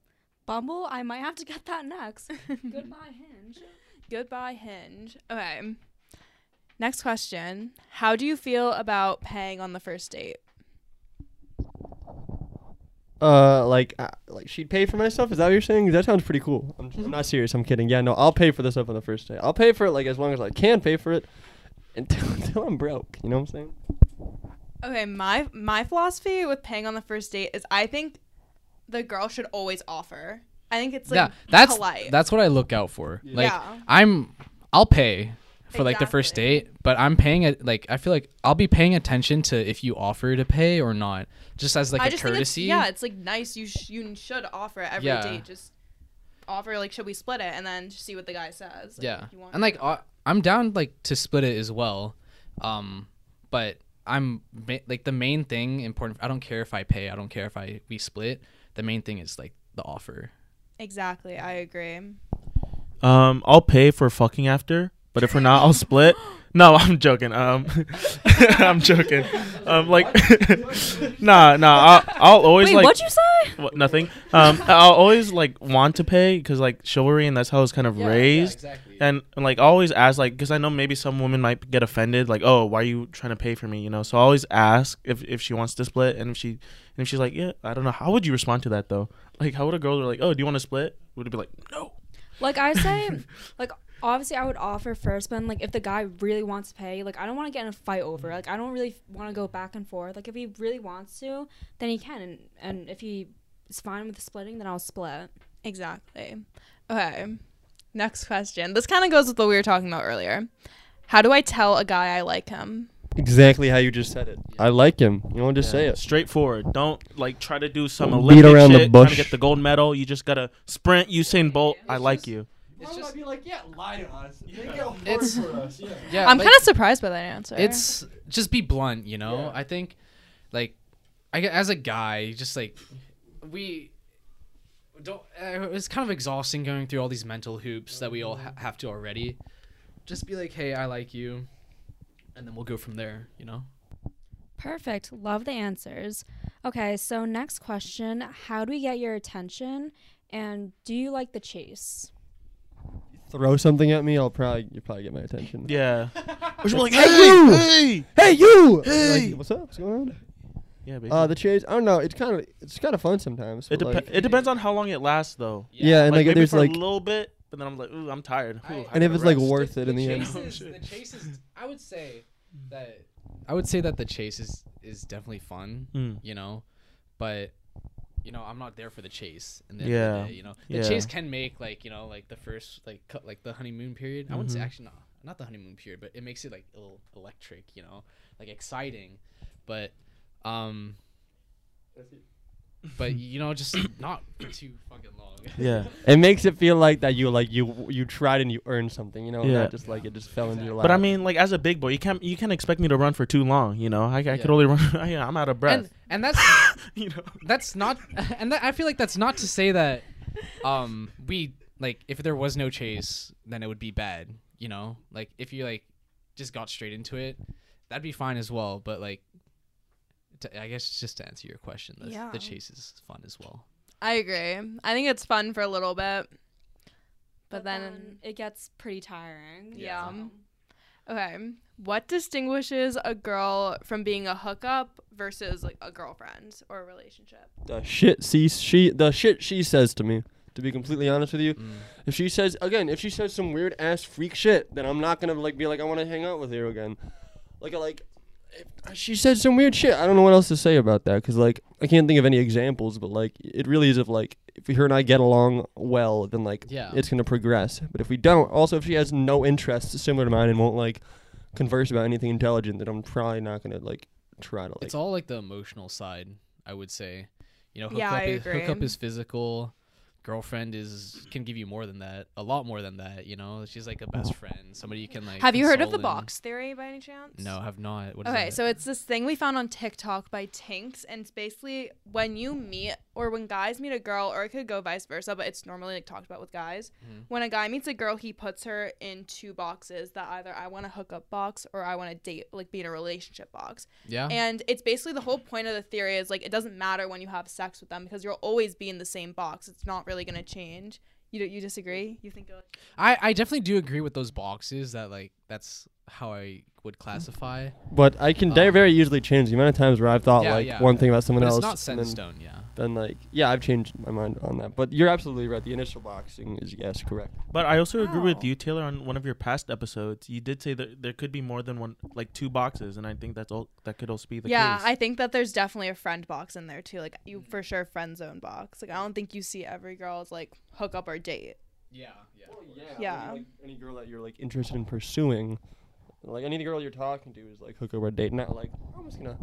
S2: Bumble, I might have to get that next. (laughs) Goodbye, Hinge.
S1: Goodbye, Hinge. Okay. Next question. How do you feel about paying on the first date?
S3: Uh, like, uh, like she'd pay for my stuff. Is that what you're saying? That sounds pretty cool. I'm, I'm not serious. I'm kidding. Yeah, no, I'll pay for the stuff on the first day. I'll pay for it like as long as I can pay for it until (laughs) until I'm broke. You know what I'm saying?
S1: Okay, my my philosophy with paying on the first date is I think the girl should always offer. I think it's like
S4: yeah, that's
S1: polite.
S4: that's what I look out for. Like
S1: Yeah.
S4: I'm, I'll pay for like the first date, but I'm paying it. Like I feel like I'll be paying attention to if you offer to pay or not, just as like
S1: I
S4: a
S1: just think it's,
S4: courtesy.
S1: yeah, it's like nice. You sh- you should offer at every
S4: Yeah.
S1: date. Just offer like, should we split it, and then just see what the guy says. Like,
S4: yeah,
S1: if you want
S4: and like uh, I'm down like to split it as well, um, but I'm ma- like the main thing important. I don't care if I pay. I don't care if I we split. The main thing is like the offer.
S1: exactly, I agree.
S5: Um, I'll pay for fucking after, but if we're not, I'll split. No, (laughs) I'm joking. Um, (laughs) I'm joking. Um, like, (laughs) nah, nah. I'll, I'll always
S2: Wait,
S5: like
S2: what'd you say?
S5: what, nothing. Um, I'll always like want to pay because like chivalry and that's how it's kind of raised.
S4: exactly.
S5: And, and like I always ask like because I know maybe some women might get offended like oh why are you trying to pay for me you know so I always ask if, if she wants to split and if she and if she's like yeah I don't know how would you respond to that though like how would a girl be like oh do you want to split would it be like no
S2: Like I say, like obviously I would offer first, but then, like if the guy really wants to pay, like I don't want to get in a fight over. it. Mm. Like I don't really want to go back and forth. Like if he really wants to, then he can, and, and if he is fine with the splitting, then I'll split.
S1: Exactly. Okay. Next question. This kind of goes with what we were talking about earlier. How do I tell a guy I like him?
S3: Exactly how you just said it. I like him. You want to just say it.
S5: straightforward don't like try to do some
S3: Don't
S5: Olympic
S3: beat around the
S5: shit trying to get the gold medal you just gotta sprint Usain Bolt I like you
S4: It's just
S3: be like, yeah, lie to us.
S4: It's- yeah.
S1: I'm
S4: like-
S1: kind of surprised by that answer.
S4: it's just be blunt you know
S3: Yeah.
S4: i think like i get- as a guy just like we don't uh, it's kind of exhausting going through all these mental hoops that we all ha- have to already just be like hey i like you and then we'll go from there you know
S2: Perfect. Love the answers. Okay, so next question: How do we get your attention? And do you like the chase?
S3: Throw something at me, I'll probably you'll probably get my attention.
S5: yeah (laughs) or she'll like
S3: Hey,
S5: hey
S3: you!
S5: hey
S3: Hey you!
S5: Hey!
S3: Like, what's up? What's going on?
S5: yeah basically.
S3: Uh, the chase. I don't know. It's kind of it's kind of fun sometimes.
S5: it,
S3: but,
S5: depe-
S3: like-
S5: it depends on how long it lasts though
S3: yeah, and
S5: like,
S3: like,
S5: maybe
S3: there's
S5: for
S3: like
S5: a little bit but then I'm like ooh I'm tired Ooh,
S4: I-
S5: I
S3: And if
S5: gotta
S3: it's, like,
S5: rest.
S3: worth it in the end.
S4: chase is- the chase is i would say that i would say that the chase is is definitely fun
S5: Mm.
S4: you know but you know i'm not there for the chase and then
S5: Yeah.
S4: you know the
S5: Yeah.
S4: chase can make like you know like the first like cut like the honeymoon period i wouldn't say
S5: Mhm.
S4: actually not not the honeymoon period but it makes it like a little electric you know like exciting but um but (laughs) you know just not too fucking long (laughs)
S5: yeah (laughs)
S3: it makes it feel like that you like you you tried and you earned something. You know,
S5: Yeah.
S3: not just like it just fell into your lap.
S5: But I mean, like as a big boy, you can't you can't expect me to run for too long. You know, I, I could only run. yeah, I'm out of breath.
S4: and and that's
S5: you know,
S4: that's not and that, i feel like that's not to say that um we like if there was no chase then it would be bad you know like if you like just got straight into it that'd be fine as well but like to, i guess just to answer your question the,
S1: Yeah.
S4: the chase is fun as well
S1: I agree. I think it's fun for a little bit, but, then,
S2: it gets pretty tiring.
S1: Yeah.
S2: so.
S1: okay. What distinguishes a girl from being a hookup versus like a girlfriend or a relationship?
S3: the shit she she the shit she says to me. To be completely honest with you,
S4: Mm.
S3: if she says again, if she says some weird ass freak shit, then I'm not gonna like be like I want to hang out with her again. Like like, if she said some weird shit. I don't know what else to say about that because like I can't think of any examples, but like it really is if like if her and I get along well, then like
S4: Yeah.
S3: it's gonna progress. But if we don't, also if she has no interests similar to mine and won't like converse about anything intelligent, then I'm probably not gonna like try to like.
S4: it's all like the emotional side i would say you know hookup,
S1: Yeah, I
S4: is, hookup
S1: agree.
S4: is physical girlfriend is can give you more than that a lot more than that you know she's like a best friend somebody you can like
S1: Have you heard of the
S4: console
S1: box theory by any chance?
S4: no have not What is
S1: Okay,
S4: that?
S1: so it's this thing we found on TikTok by Tinx, and it's basically when you meet or when guys meet a girl, or it could go vice versa, but it's normally like talked about with guys.
S4: Mhm.
S1: When a guy meets a girl, he puts her in two boxes that either I want a hookup box or I want to date, like be in a relationship box.
S4: yeah
S1: And it's basically the whole point of the theory is like it doesn't matter when you have sex with them because you'll always be in the same box. It's not really gonna change. You do, you disagree? You think?
S4: I, I definitely do agree with those boxes that like that's how I would classify.
S3: But I can very
S4: Um,
S3: very easily change the amount of times where I've thought
S4: yeah,
S3: like
S4: yeah.
S3: one thing about someone
S4: But
S3: else.
S4: it's not set
S3: and
S4: in stone, yeah.
S3: then like yeah, I've changed my mind on that. But you're absolutely right. The initial boxing is yes, correct.
S5: But I also agree with you, Taylor, on one of your past episodes. You did say that there could be more than one, like two boxes, and I think that's all. That could also be the
S1: yeah,
S5: case.
S1: Yeah, I think that there's definitely a friend box in there too. Like you for sure friend zone box. Like I don't think you see every girl as like hook up or date.
S4: Yeah, yeah.
S1: Yeah.
S3: Like, any girl that you're like interested in pursuing, like any girl you're talking to is like hook up or date. Not like I'm just gonna,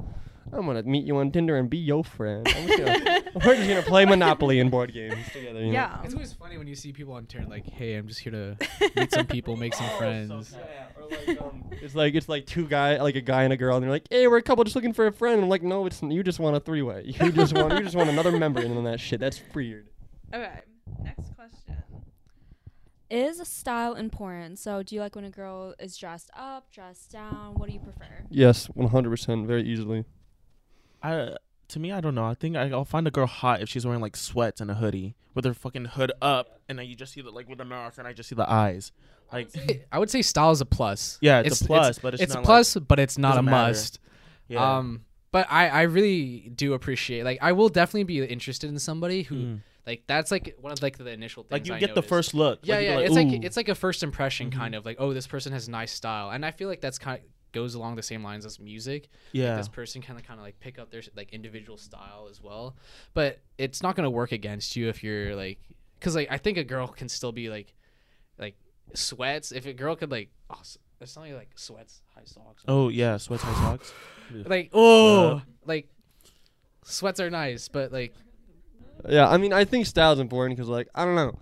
S3: I'm gonna meet you on Tinder and be your friend. I'm just gonna, (laughs) we're just gonna play Monopoly and board games (laughs) together. You know?
S1: Yeah.
S4: It's always funny when you see people on Tinder like, "Hey, I'm just here to (laughs) meet some people, make some friends."
S3: Yeah, or like, um, it's like it's like two guy, like a guy and a girl, and they're like, "Hey, we're a couple just looking for a friend." I'm like, "No, it's you just want a three way. You just want you just want another member in on that shit. That's weird."
S1: Okay. Next question.
S2: Is style important? So, do you like when a girl is dressed up, dressed down? What do you prefer?
S3: Yes, 100, percent very easily.
S5: I to me, I don't know. I think I, I'll find a girl hot if she's wearing like sweats and a hoodie with her fucking hood up, and then you just see the like with the mouth, and I just see the eyes. Like, (laughs)
S4: I would say style is a plus.
S5: yeah, it's, a plus, but it's,
S4: It's,
S5: not
S4: a
S5: like-
S4: plus, but it's not a
S5: doesn't matter.
S4: must.
S5: yeah.
S4: Um, but I, I really do appreciate like I will definitely be interested in somebody who
S5: Mm.
S4: Like that's like one of like the initial things.
S5: like you
S4: I
S5: get the first look.
S4: Yeah,
S5: like,
S4: yeah.
S5: like,
S4: it's like it's like a first impression
S5: Mhm.
S4: kind of like oh this person has nice style, and I feel like that's kind of goes along the same lines as music. Like,
S5: yeah.
S4: this person kind of kind of like pick up their like individual style as well, but it's not gonna work against you if you're like because like I think a girl can still be like like sweats if a girl could like oh s- it's not like sweats high socks
S5: Oh yeah, sweats high socks.
S4: like oh
S5: Yeah.
S4: like sweats are nice but like
S3: Yeah, I mean, I think style's important because, like, I don't know.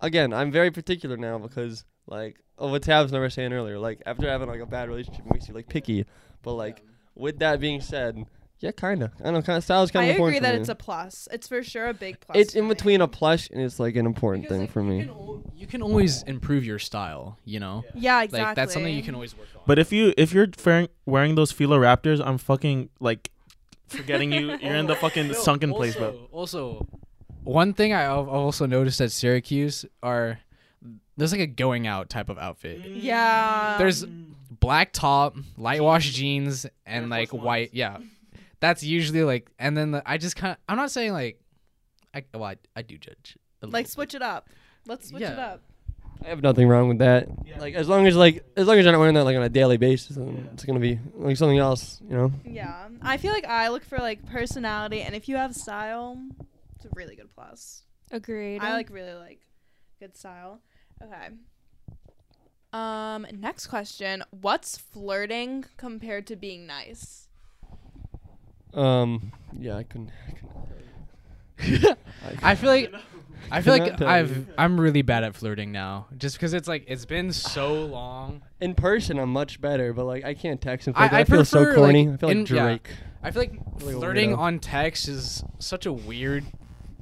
S3: Again, I'm very particular now because, like, of what Tabs never saying earlier. Like, after having like a bad relationship, it makes you like picky. But like, with that being said, yeah, kind of. I don't know. Kind of style's kind
S1: I
S3: of important.
S1: I agree
S3: for
S1: that
S3: me.
S1: it's a plus. It's for sure a big plus.
S3: It's
S1: for
S3: in
S1: me.
S3: between a plush and it's like an important
S4: because,
S3: thing
S4: like,
S3: for
S4: you
S3: me.
S4: can, al- you can always improve your style you know
S1: Yeah, exactly.
S4: like that's something you can always work on
S5: But if you if you're wearing wearing those Fila Disruptors, I'm fucking like forgetting you. (laughs) You're in the fucking
S4: No,
S5: sunken
S4: also,
S5: place, bro.
S4: Also, one thing I also noticed at Syracuse are there's like a going out type of outfit. Mm.
S1: Yeah.
S4: There's black top, light wash jeans, and
S5: Air
S4: like
S5: Force
S4: white. Yeah, that's usually like. And then the, I just kind of. I'm not saying like. I well I, I do judge.
S1: like
S4: little
S1: switch it up. Let's switch it up.
S3: I have nothing wrong with that.
S5: Yeah.
S3: Like, as long as like, as long as you're not wearing that like on a daily basis, then it's gonna be like something else, you know.
S1: Yeah. I feel like I look for like personality, and if you have style, it's a really good plus.
S2: Agreed.
S1: I like really like good style. Okay. Um, next question. What's flirting compared to being nice?
S3: Um, yeah, I can. I can (laughs)
S4: I feel like I feel
S3: Cannot
S4: like I've
S3: you.
S4: I'm really bad at flirting now, just because it's like it's been so long.
S3: in person, I'm much better, but like I can't text and
S4: I-
S3: flirt. I,
S4: I
S3: feel so corny.
S4: like,
S3: I feel like
S4: in- yeah.
S3: Drake.
S4: I feel like
S3: Like
S4: flirting on text is such a weird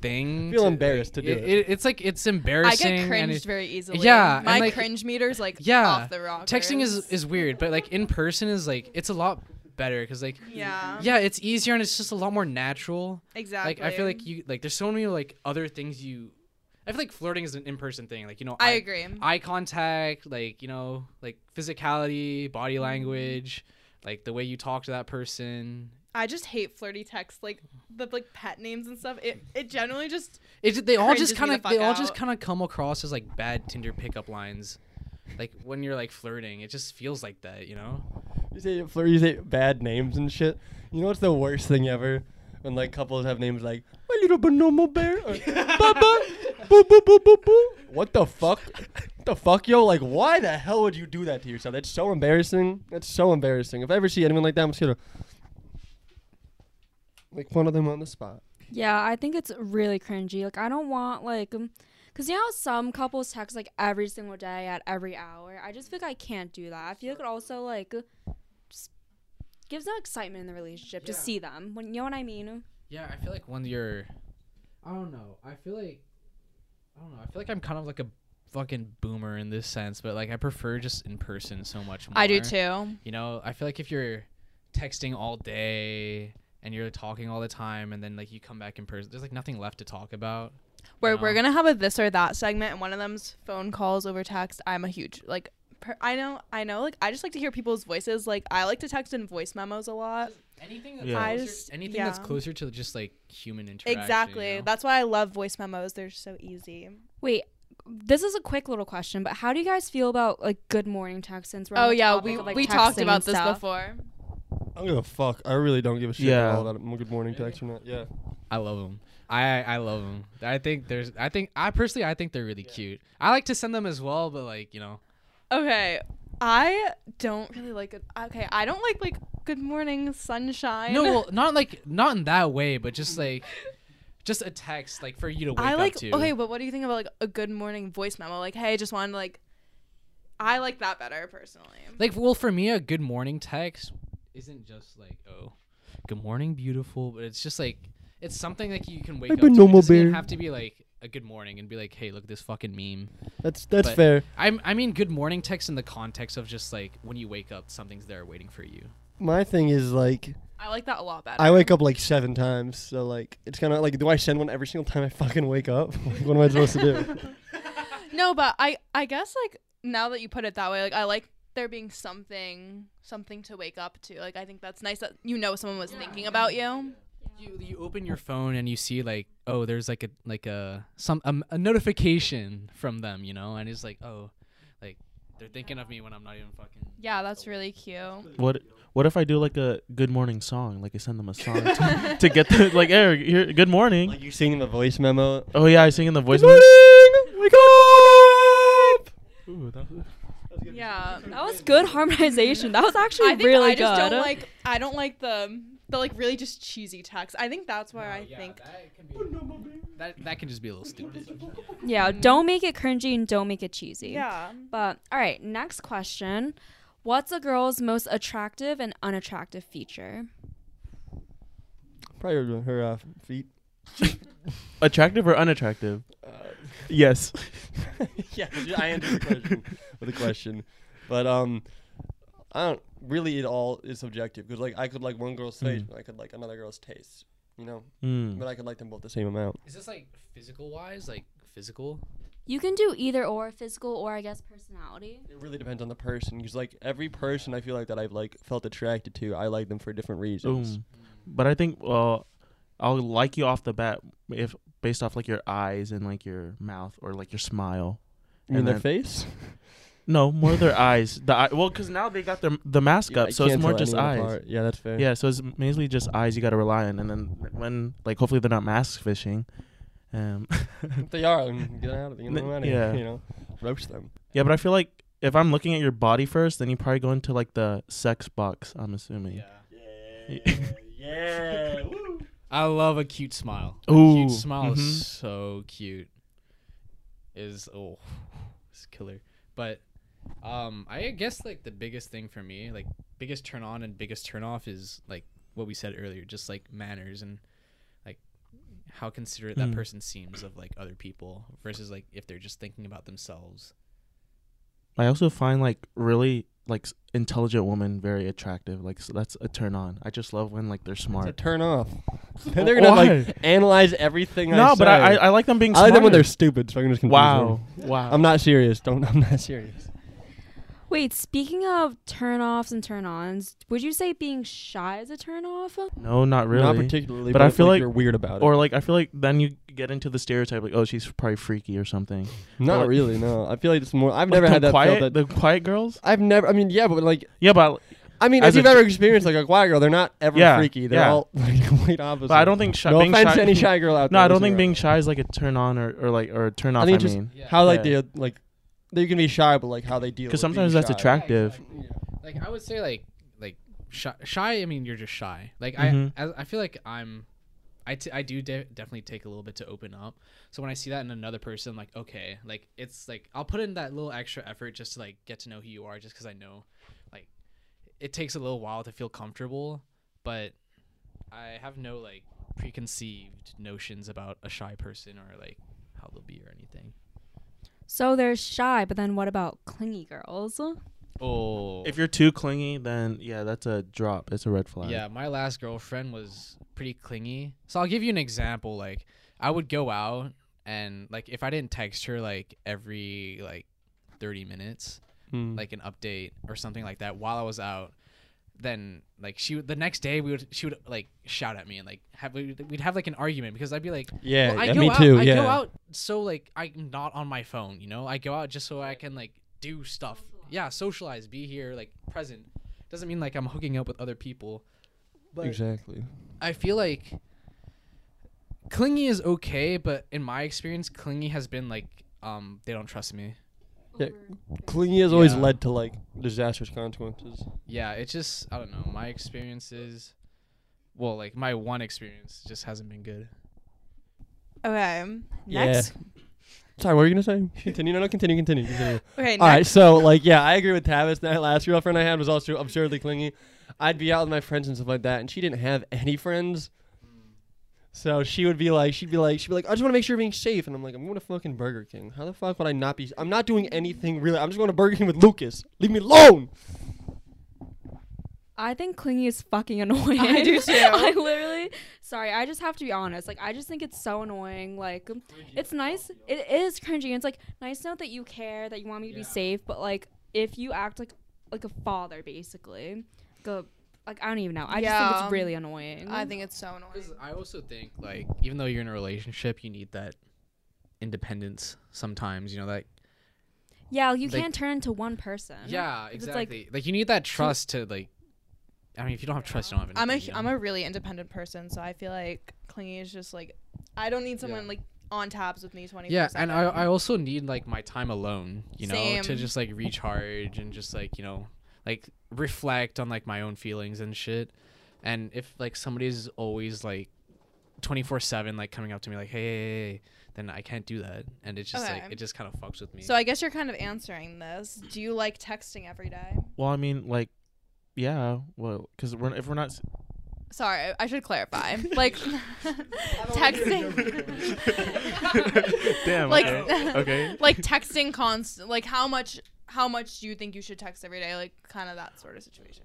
S4: thing.
S3: I feel
S4: to-
S3: embarrassed to do it.
S4: It's like it's embarrassing.
S1: I
S4: embarrassing.
S1: get
S4: and
S1: cringed
S4: it-
S1: very easily.
S4: Yeah,
S1: My
S4: like-
S1: cringe meter's like
S4: Yeah,
S1: off the rockers.
S4: texting is is weird, but like in person is like it's a lot better because like
S1: Yeah.
S4: yeah, it's easier and it's just a lot more natural.
S1: Exactly.
S4: Like I feel like you like there's so many like other things you. I feel like flirting is an in person thing. Like you know,
S1: I
S4: eye-
S1: agree.
S4: eye contact, like you know, like physicality, body mm-hmm. language, like the way you talk to that person.
S1: I just hate flirty texts, like the like pet names and stuff. It it generally just
S4: It they all just
S1: me
S4: kind
S1: the
S4: of they
S1: fuck
S4: all just kind of come across as like bad Tinder pickup lines. Like when you're like flirting, it just feels like that, you know?
S3: You say flirt. You say bad names and shit. You know what's the worst thing ever? When like couples have names like my little bonomo bear, or (laughs) Baba, boo boo boo boo boo. What the fuck? What the fuck, yo? Like, why the hell would you do that to yourself? That's so embarrassing. That's so embarrassing. If I ever see anyone like that, I'm just gonna make fun of them on the spot.
S2: Yeah, I think it's really cringy. Like, I don't want like, um, because you know some couples text like every single day at every hour. I just feel like I can't do that. I feel like it also like just gives no excitement in the relationship to
S4: Yeah.
S2: see them. When you know what I mean?
S4: Yeah, I feel like when you're I don't know. I feel like I don't know. I feel like I'm kind of like a fucking boomer in this sense, but like I prefer just in person so much more.
S1: I do too.
S4: You know, I feel like if you're texting all day and you're talking all the time and then like you come back in person, there's like nothing left to talk about.
S1: We're
S4: you
S1: we're gonna have a this or that segment, and one of them's phone calls over text. I'm a huge like per- I know, I know. Like, I just like to hear people's voices. Like, I like to text in voice memos a lot.
S4: Anything that's
S5: Yeah.
S4: Closer,
S1: just-
S4: anything that's closer to just like human interaction.
S1: Exactly.
S4: you know?
S1: That's why I love voice memos. They're so easy.
S2: Wait, this is a quick little question, but how do you guys feel about like good morning texts? Since we're
S1: Oh yeah, we
S2: of, like,
S1: we talked about this
S2: stuff.
S1: before.
S3: I don't give a fuck. I really don't give a shit
S5: Yeah.
S3: at all about it. Good morning text or not. Yeah.
S4: I love them. I I love them. I think there's. I think I personally I think they're really cute. I like to send them as well, but like you know.
S1: Okay, I don't really like it. Okay, I don't like like good morning sunshine.
S4: No, well, (laughs) not like not in that way, but just like, just a text like for you to wake
S1: I like
S4: up to.
S1: okay, but what do you think about like a good morning voice memo? Like, hey, just wanted to like. I like that better personally.
S4: Like, well, for me, a good morning text isn't just like, oh, good morning, beautiful, but it's just like it's something like you can wake
S3: I've
S4: up
S3: been
S4: to. It
S3: normal
S4: doesn't
S3: bear.
S4: have to be like a good morning and be like, hey, look at this fucking meme.
S3: That's that's
S4: But-
S3: fair.
S4: I I mean, good morning text in the context of just like when you wake up, something's there waiting for you.
S3: My thing is like
S1: I like that a lot better.
S3: I wake up like seven times, so like it's kind of like do I send one every single time I fucking wake up? (laughs) Like, what am I supposed to do? (laughs)
S1: No, but I I guess like now that you put it that way, like I like there being something something to wake up to. Like I think that's nice that you know someone was thinking about you.
S4: You you open your phone and you see like oh there's like a like a some um, a notification from them you know and it's like oh like they're thinking of me when I'm not even fucking
S1: Yeah, that's really cute.
S5: What What if I do like a good morning song? Like I send them a song to, to get the like, Eric, here, good morning.
S3: like you singing the voice memo.
S5: oh yeah, I sing in the voice. Memo.
S3: Good morning, wake up.
S5: Ooh, that was-
S1: Yeah.
S2: That was good harmonization. That was actually
S1: I think
S2: really
S1: I just
S2: good.
S1: don't like I don't like the the like really just cheesy text. I think that's where I
S4: yeah,
S1: think
S4: that can be that that can just be a little stupid.
S2: yeah, don't make it cringy and don't make it cheesy.
S1: yeah.
S2: But all right, next question. What's a girl's most attractive and unattractive feature?
S3: Probably her, her uh, feet. (laughs)
S5: attractive or unattractive? yes. (laughs)
S3: yeah, I answered the question (laughs) with a question, but um, I don't really. It all is subjective because like I could like one girl's face,
S5: Mm.
S3: but I could like another girl's taste. You know,
S5: Mm.
S3: but I could like them both the same amount.
S4: Is this like physical wise like physical?
S2: You can do either or, physical or I guess personality.
S3: It really depends on the person because like every person I feel like that I've like felt attracted to, I like them for different reasons.
S5: Boom. But I think well, I'll like you off the bat if based off like your eyes and like your mouth or like your smile.
S3: You
S5: And
S3: their
S5: then-
S3: face? (laughs)
S5: No, more their eyes. The eye, well, because now they got their the mask
S3: Yeah,
S5: up, so it's more just eyes.
S3: apart. Yeah, that's fair.
S5: Yeah, so it's mainly just eyes you got to rely on, and then when like hopefully they're not mask fishing. Um, (laughs)
S3: If they are, then get out of it. Get them
S5: Yeah.
S3: You know, roast them.
S5: yeah, but I feel like if I'm looking at your body first, then you probably go into like the sex box. I'm assuming.
S3: Yeah. yeah.
S4: I love a cute smile. A
S5: Ooh,
S4: cute smile
S5: mhm.
S4: is so cute. Is oh, (sighs) it's killer. But um, I guess like the biggest thing for me, like biggest turn on and biggest turn off, is like what we said earlier, just like manners and like how considerate that
S5: Mm.
S4: person seems of like other people versus like if they're just thinking about themselves.
S5: I also find like really like intelligent women very attractive. Like so that's a turn on. I just love when like they're
S3: It's a
S5: smart.
S3: turn off. (laughs) They're gonna like analyze everything. I
S5: no, but I, I. I like them being.
S3: I like them when they're stupid. So I can just
S5: Wow,
S3: them.
S5: wow.
S3: I'm not serious. Don't. (laughs) I'm not serious.
S2: Wait, speaking of turn offs and turn ons, would you say being shy is a turn off?
S5: no, not really.
S3: Not particularly.
S5: But
S3: But,
S5: I
S3: I
S5: feel like-
S3: you're weird about it.
S5: or like I feel like then you get into the stereotype like oh she's probably freaky or something.
S3: not
S5: like-
S3: really. No. I feel like it's more. I've
S5: Like
S3: never had that.
S5: quiet
S3: that
S5: the quiet girls.
S3: I've never. I mean, yeah, but like,
S5: Yeah, but
S3: I mean,
S5: As
S3: if you've ever experienced like a quiet girl, they're not ever
S5: Yeah,
S3: freaky. They're
S5: yeah.
S3: all (laughs) like complete opposite.
S5: but I don't think shy,
S3: no
S5: being
S3: offense
S5: shy.
S3: to any shy girl out
S5: no, (laughs)
S3: there.
S5: No, I don't think
S3: right
S5: being shy is like a turn on or, or like or a turn off. I,
S3: think just-
S5: mean,
S3: how like
S5: Yeah.
S3: the like they can be shy, but like how they deal.
S5: because sometimes
S3: being
S5: that's
S3: shy.
S5: attractive.
S4: Like I would say like like shy, shy I mean you're just shy. Like
S5: Mhm.
S4: I, I I feel like I'm I, t- I do de- definitely take a little bit to open up. So when I see that in another person I'm like okay, like it's like I'll put in that little extra effort just to like get to know who you are just cuz I know like it takes a little while to feel comfortable, but I have no like preconceived notions about a shy person or like how they'll be or anything.
S2: So there's shy, but then what about clingy girls?
S4: Oh.
S5: If you're too clingy, then yeah, that's a drop. It's a red flag.
S4: Yeah, my last girlfriend was pretty clingy. So I'll give you an example. Like I would go out and like if I didn't text her like every like 30 minutes,
S3: Mm.
S4: like an update or something like that while I was out, then like she would the next day we would she would like shout at me and like have we'd, we'd have like an argument because I'd be like
S3: yeah,
S4: well, I
S3: yeah,
S4: go
S3: me
S4: out,
S3: too.
S4: I
S3: yeah.
S4: go out so like I'm not on my phone, you know. I go out just so I can like do stuff. Yeah, socialize, be here, like present. Doesn't mean like I'm hooking up with other people. But
S3: exactly.
S4: I feel like clingy is okay, but in my experience, clingy has been like um they don't trust me.
S3: Yeah, clingy has always
S4: Yeah.
S3: led to like disastrous consequences.
S4: Yeah, it just I don't know. My experiences, well, like my one experience just hasn't been good.
S1: Okay.
S3: Yeah.
S1: Next.
S3: Sorry, what were you gonna say? Continue. No, no, continue. Continue. continue. (laughs)
S1: Okay.
S3: All right,
S1: next.
S3: so like, yeah, I agree with Tavis. That last girlfriend I had was also absurdly clingy. I'd be out with my friends and stuff like that, and she didn't have any friends. So she would be like, she'd be like, she'd be like, I just want to make sure you're being safe, and I'm like, I'm going to fucking Burger King. How the fuck would I not be? I'm not doing anything really. I'm just going to Burger King with Lucas. Leave me alone.
S2: I think clingy is fucking annoying.
S1: I do (laughs) too.
S2: I literally, sorry, I just have to be honest. Like, I just think it's so annoying. Like, it's nice. It is cringy. It's like nice to know that you care, that you want me to be safe. But like, if you act like like a father, basically, go like I don't even know. I just think it's really annoying.
S1: I think it's so annoying.
S4: I also think like even though you're in a relationship, you need that independence sometimes. You know that.
S2: yeah, you
S4: like-
S2: can't turn into one person.
S4: Yeah,
S2: It's like-
S4: exactly. Like, you need that trust to like. I mean, if you don't have trust, you don't have
S1: I'm a
S4: anything. you
S1: I'm a really independent person, so I feel like clingy is just like I don't need someone
S4: Yeah.
S1: like on tabs with me 24
S4: Yeah, and I, I also need like my time alone, you know, to just like recharge and just like you know, like reflect on like my own feelings and shit. And if like somebody's always like twenty four seven like coming up to me like hey, hey, hey, hey," then I can't do that, and it's just like it just kind of fucks with me.
S1: So I guess you're kind of answering this. Do you like texting every day?
S5: Well, I mean, like, yeah. Well, because we're if we're not. s-
S1: Sorry, I should clarify. (laughs) Like (laughs) texting. (laughs)
S5: Damn.
S1: like
S5: okay. okay.
S1: like texting constant. Like how much how much do you think you should text every day? Like kind of that sort of situation.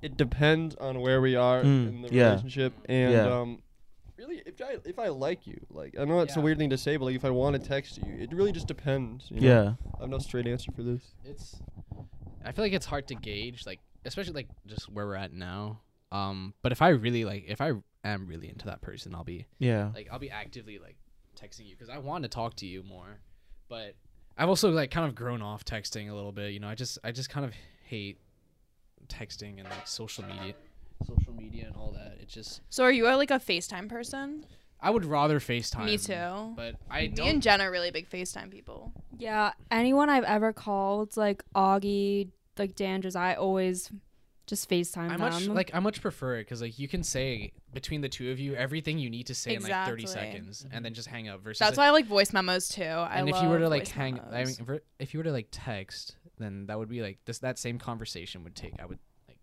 S3: It depends on where we are
S5: Mm,
S3: in the
S5: yeah.
S3: relationship, and
S5: Yeah.
S3: um, really, if I if I like you, like I know that's a weird thing to say, but like if I want to text you, it really just depends. you know?
S5: Yeah.
S3: I have no straight answer for this.
S4: it's I feel like it's hard to gauge, like especially like just where we're at now. Um, but if I really like, if I am really into that person, I'll be
S5: Yeah.
S4: like I'll be actively like texting you because I want to talk to you more. But I've also like kind of grown off texting a little bit. You know, I just I just kind of hate texting and like social media, social media and all that. It just
S1: So are you a, like a FaceTime person?
S4: I would rather FaceTime.
S1: Me too.
S4: But I
S1: Me
S4: don't.
S1: and Jen are really big FaceTime people.
S2: Yeah, anyone I've ever called, like Augie, like Danders, I always just FaceTime
S4: I
S2: them.
S4: like I much prefer it because like you can say between the two of you everything you need to say in like thirty
S1: Exactly.
S4: seconds and mm-hmm. then just hang up. Versus
S1: That's
S4: like,
S1: why I like voice memos too. I
S4: and if you were to like
S1: voice
S4: hang, I mean, if you were to like text, then that would be like this. That same conversation would take. I would like,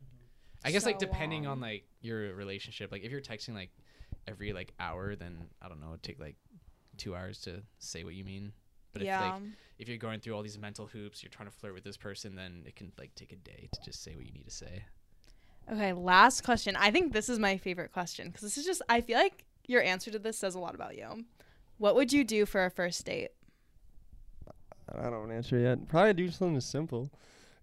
S4: I guess like
S1: So
S4: depending on like your relationship. Like if you're texting like every like hour, then I don't know, it'd take like two hours to say what you mean. But if like if you're going through all these mental hoops, you're trying to flirt with this person, then it can like take a day to just say what you need to say.
S1: Okay, last question. I think this is my favorite question because this is just, I feel like your answer to this says a lot about you. What would you do for a first date?
S3: I don't have an answer yet. Probably do something simple.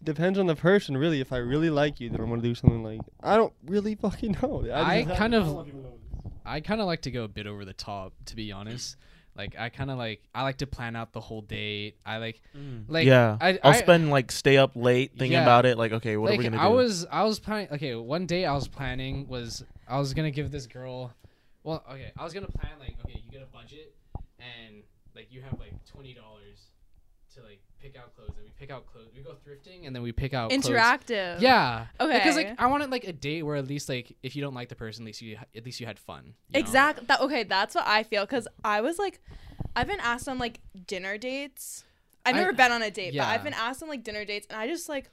S3: Depends on the person, really. If I really like you, then I'm gonna do something like I don't really fucking know.
S4: I
S3: just- (laughs)
S4: kind of- I kind of like to go a bit over the top, to be honest. Like I kind of like I like to plan out the whole date. I like mm. like
S5: yeah.
S4: I,
S5: I'll
S4: I-
S5: spend like stay up late thinking
S4: Yeah.
S5: about it. Like, okay, what
S4: like
S5: are we gonna do?
S4: I was I was planning. Okay, one day I was planning was I was gonna give this girl. Well, okay, I was gonna plan like okay, you get a budget and like you have like twenty dollars to like pick out clothes and we pick out clothes. We go thrifting and then we pick out clothes.
S1: Interactive.
S4: Yeah.
S1: Okay.
S4: Because like I wanted like a date where at least like if you don't like the person, at least you at least you had fun. you?
S1: Exactly. That, okay, that's what I feel because I was like, I've been asked on like dinner dates. I've
S4: I-
S1: never been on a date, but. I've been asked on like dinner dates, and I just like,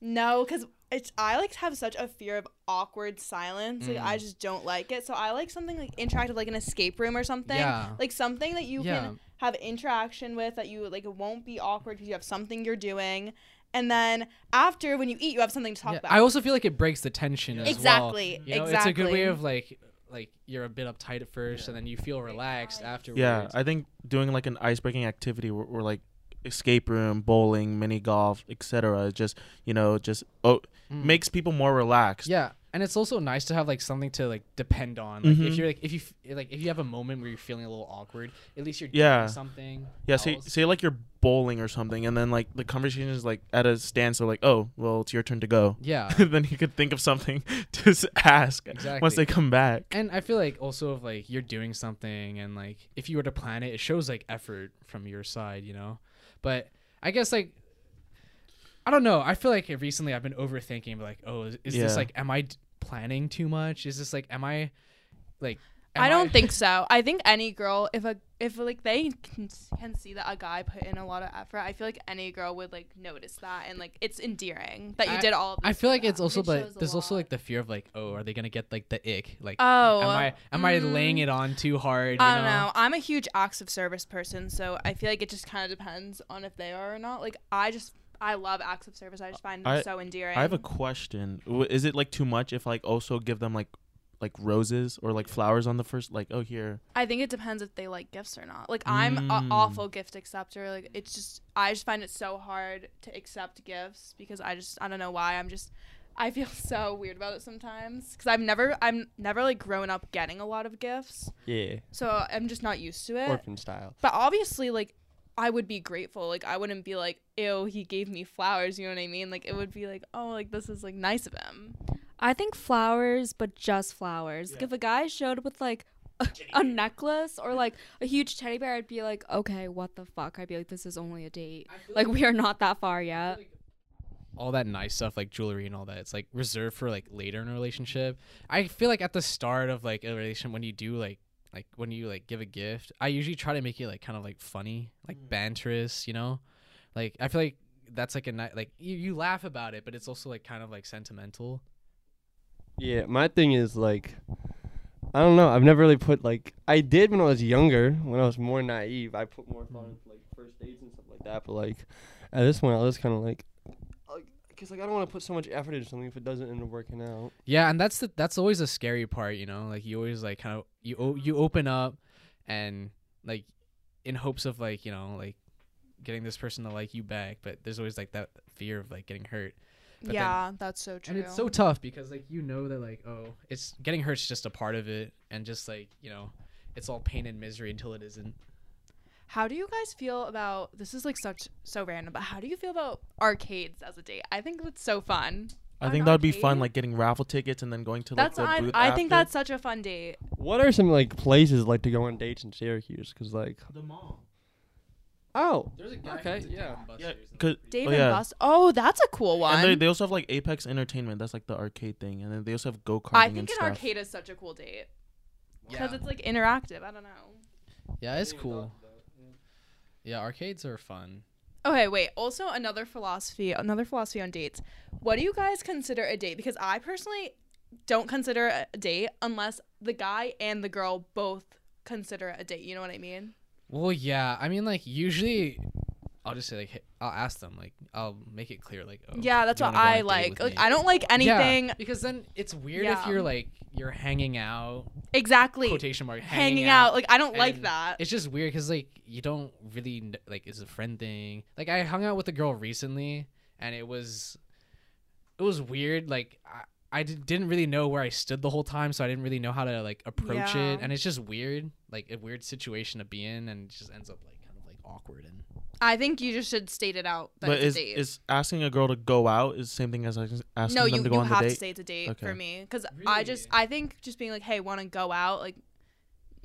S1: no, because it's I like have such a fear of awkward silence. Like
S4: Mm.
S1: I just don't like it. So I like something like interactive, like an escape room or something.
S4: Yeah.
S1: Like something that you
S4: Yeah.
S1: can have interaction with that you like it won't be awkward because you have something you're doing. And then after, when you eat, you have something to talk
S4: Yeah,
S1: about.
S4: I also feel like it breaks the tension as
S1: Exactly,
S4: well. You know, It's a good way of like like you're a bit uptight at first and then you feel relaxed afterwards.
S5: yeah, I think doing like an ice breaking activity where, where like escape room, bowling, mini golf, etc. Just you know, just oh,
S4: Mm.
S5: makes people more relaxed.
S4: Yeah, and it's also nice to have like something to like depend on. Like if
S5: Mhm.
S4: you're like if you like if you have a moment where you're feeling a little awkward, at least you're
S5: Yeah.
S4: doing something.
S5: Yeah, say
S4: else.
S5: say like you're bowling or something, and then like the conversation is like at a standstill. Like, oh, well, it's your turn to go.
S4: Yeah. (laughs)
S5: then you could think of something (laughs) to ask
S4: Exactly.
S5: once they come back.
S4: And I feel like also if like you're doing something and like if you were to plan it, it shows like effort from your side, you know. But I guess like I don't know. I feel like recently I've been overthinking like, oh, is, is
S5: Yeah.
S4: this like am I planning too much? Is this like am I like am
S1: I don't think (laughs) so. I think any girl, if a if like they can, can see that a guy put in a lot of effort, I feel like any girl would like notice that and like it's endearing that you
S4: I-
S1: did all. Of
S4: I feel
S1: for
S4: like it's
S1: them.
S4: also
S1: It shows
S4: but
S1: a
S4: there's also like the fear of like, oh, are they gonna get like the ick? Like
S1: oh,
S4: am I am I laying
S1: mm,
S4: it on too hard? You
S1: I don't know. I'm a huge acts of service person, so I feel like it just kind of depends on if they are or not. Like I just I love acts of service. I just find them
S5: I-
S1: so endearing.
S5: I have a question. Is it like too much if like also give them like like roses or like flowers on the first like oh here
S1: I think it depends if they like gifts or not. Like I'm
S5: Mm.
S1: an awful gift acceptor. Like it's just I just find it so hard to accept gifts because I just I don't know why. I'm just I feel (laughs) so weird about it sometimes because I've never I'm never like grown up getting a lot of gifts,
S3: Yeah,
S1: so I'm just not used to it.
S3: orphan style.
S1: But obviously, like I would be grateful. Like I wouldn't be like, ew, he gave me flowers. You know what I mean? Like it would be like, oh, like this is like nice of him.
S2: I think flowers, but just flowers. Like if a guy showed up with like (laughs) a, a necklace or like a huge teddy bear, I'd be like, okay, what the fuck? I'd be like, this is only a date. Like we are not that far yet.
S4: all that nice stuff like jewelry and all that it's like reserved for like later in a relationship i feel like at the start of like a relationship when you do like like when you like give a gift i usually try to make it like kind of like funny like mm. banterous you know like i feel like that's like a night like you, you laugh about it but it's also like kind of like sentimental
S3: Yeah, my thing is like, I don't know. I've never really put like I did when I was younger, when I was more naive. I put more thought mm. into like first dates and stuff like that. But like at this point, I was kind of like, because like I don't want to put so much effort into something if it doesn't end up working out.
S4: yeah and that's the that's always a scary part you know like you always like kind of you o- you open up and like in hopes of like you know like getting this person to like you back but there's always like that fear of like getting hurt But then-
S1: yeah, that's so true.
S4: and it's so tough because like you know that like oh it's getting hurt's just a part of it and just like you know it's all pain and misery until it isn't
S1: How do you guys feel about this? Is like such so random, but how do you feel about arcades as a date? I think it's so fun.
S5: I
S1: An
S5: think that would be fun like getting raffle tickets and then going to like
S1: That's
S5: the
S1: I,
S5: booth
S1: I think
S5: after.
S1: that's such a fun date.
S3: What are some like places like to go on dates in Syracuse? Because like,
S5: the mall.
S3: oh,
S4: there's a
S3: guy Okay, who's a yeah.
S5: Yeah, cause oh,
S1: Dave
S5: oh,
S1: and
S5: yeah.
S1: Bus. Oh, that's a cool one.
S5: And they, they also have like Apex Entertainment. That's like the arcade thing, and then they also have go karting
S1: I
S5: and
S1: think an
S5: stuff.
S1: arcade is such a cool date because
S4: yeah.
S1: it's like interactive. I don't know.
S4: yeah it's cool yeah arcades are fun
S1: Okay, wait. Also, another philosophy, another philosophy on dates. What do you guys consider a date? Because I personally don't consider a date unless the guy and the girl both consider a date. You know what I mean?
S4: well yeah i mean like usually i'll just say like i'll ask them like i'll make it clear like oh,
S1: yeah, that's what
S4: wanna go on a
S1: I like. Like,
S4: me?
S1: I don't like anything Yeah,
S4: because then it's weird
S1: Yeah.
S4: if you're like you're hanging out
S1: exactly
S4: quotation mark
S1: hanging out. Like, I don't like that.
S4: It's just weird because like you don't really like it's a friend thing. Like I hung out with a girl recently, and it was it was weird. Like I I didn't really know where I stood the whole time, so I didn't really know how to like approach
S1: Yeah.
S4: it, and it's just weird, like a weird situation to be in, and it just ends up like kind of like awkward and.
S1: I think you just should state it out that
S5: But
S1: it's
S5: is
S1: a date.
S5: is asking a girl to go out is the same thing as asking
S1: no,
S5: them
S1: you,
S5: to go
S1: you
S5: on
S1: have to
S5: date?
S1: say it's a date
S5: Okay.
S1: for me because I just I think just being like, hey, want to go out? Like,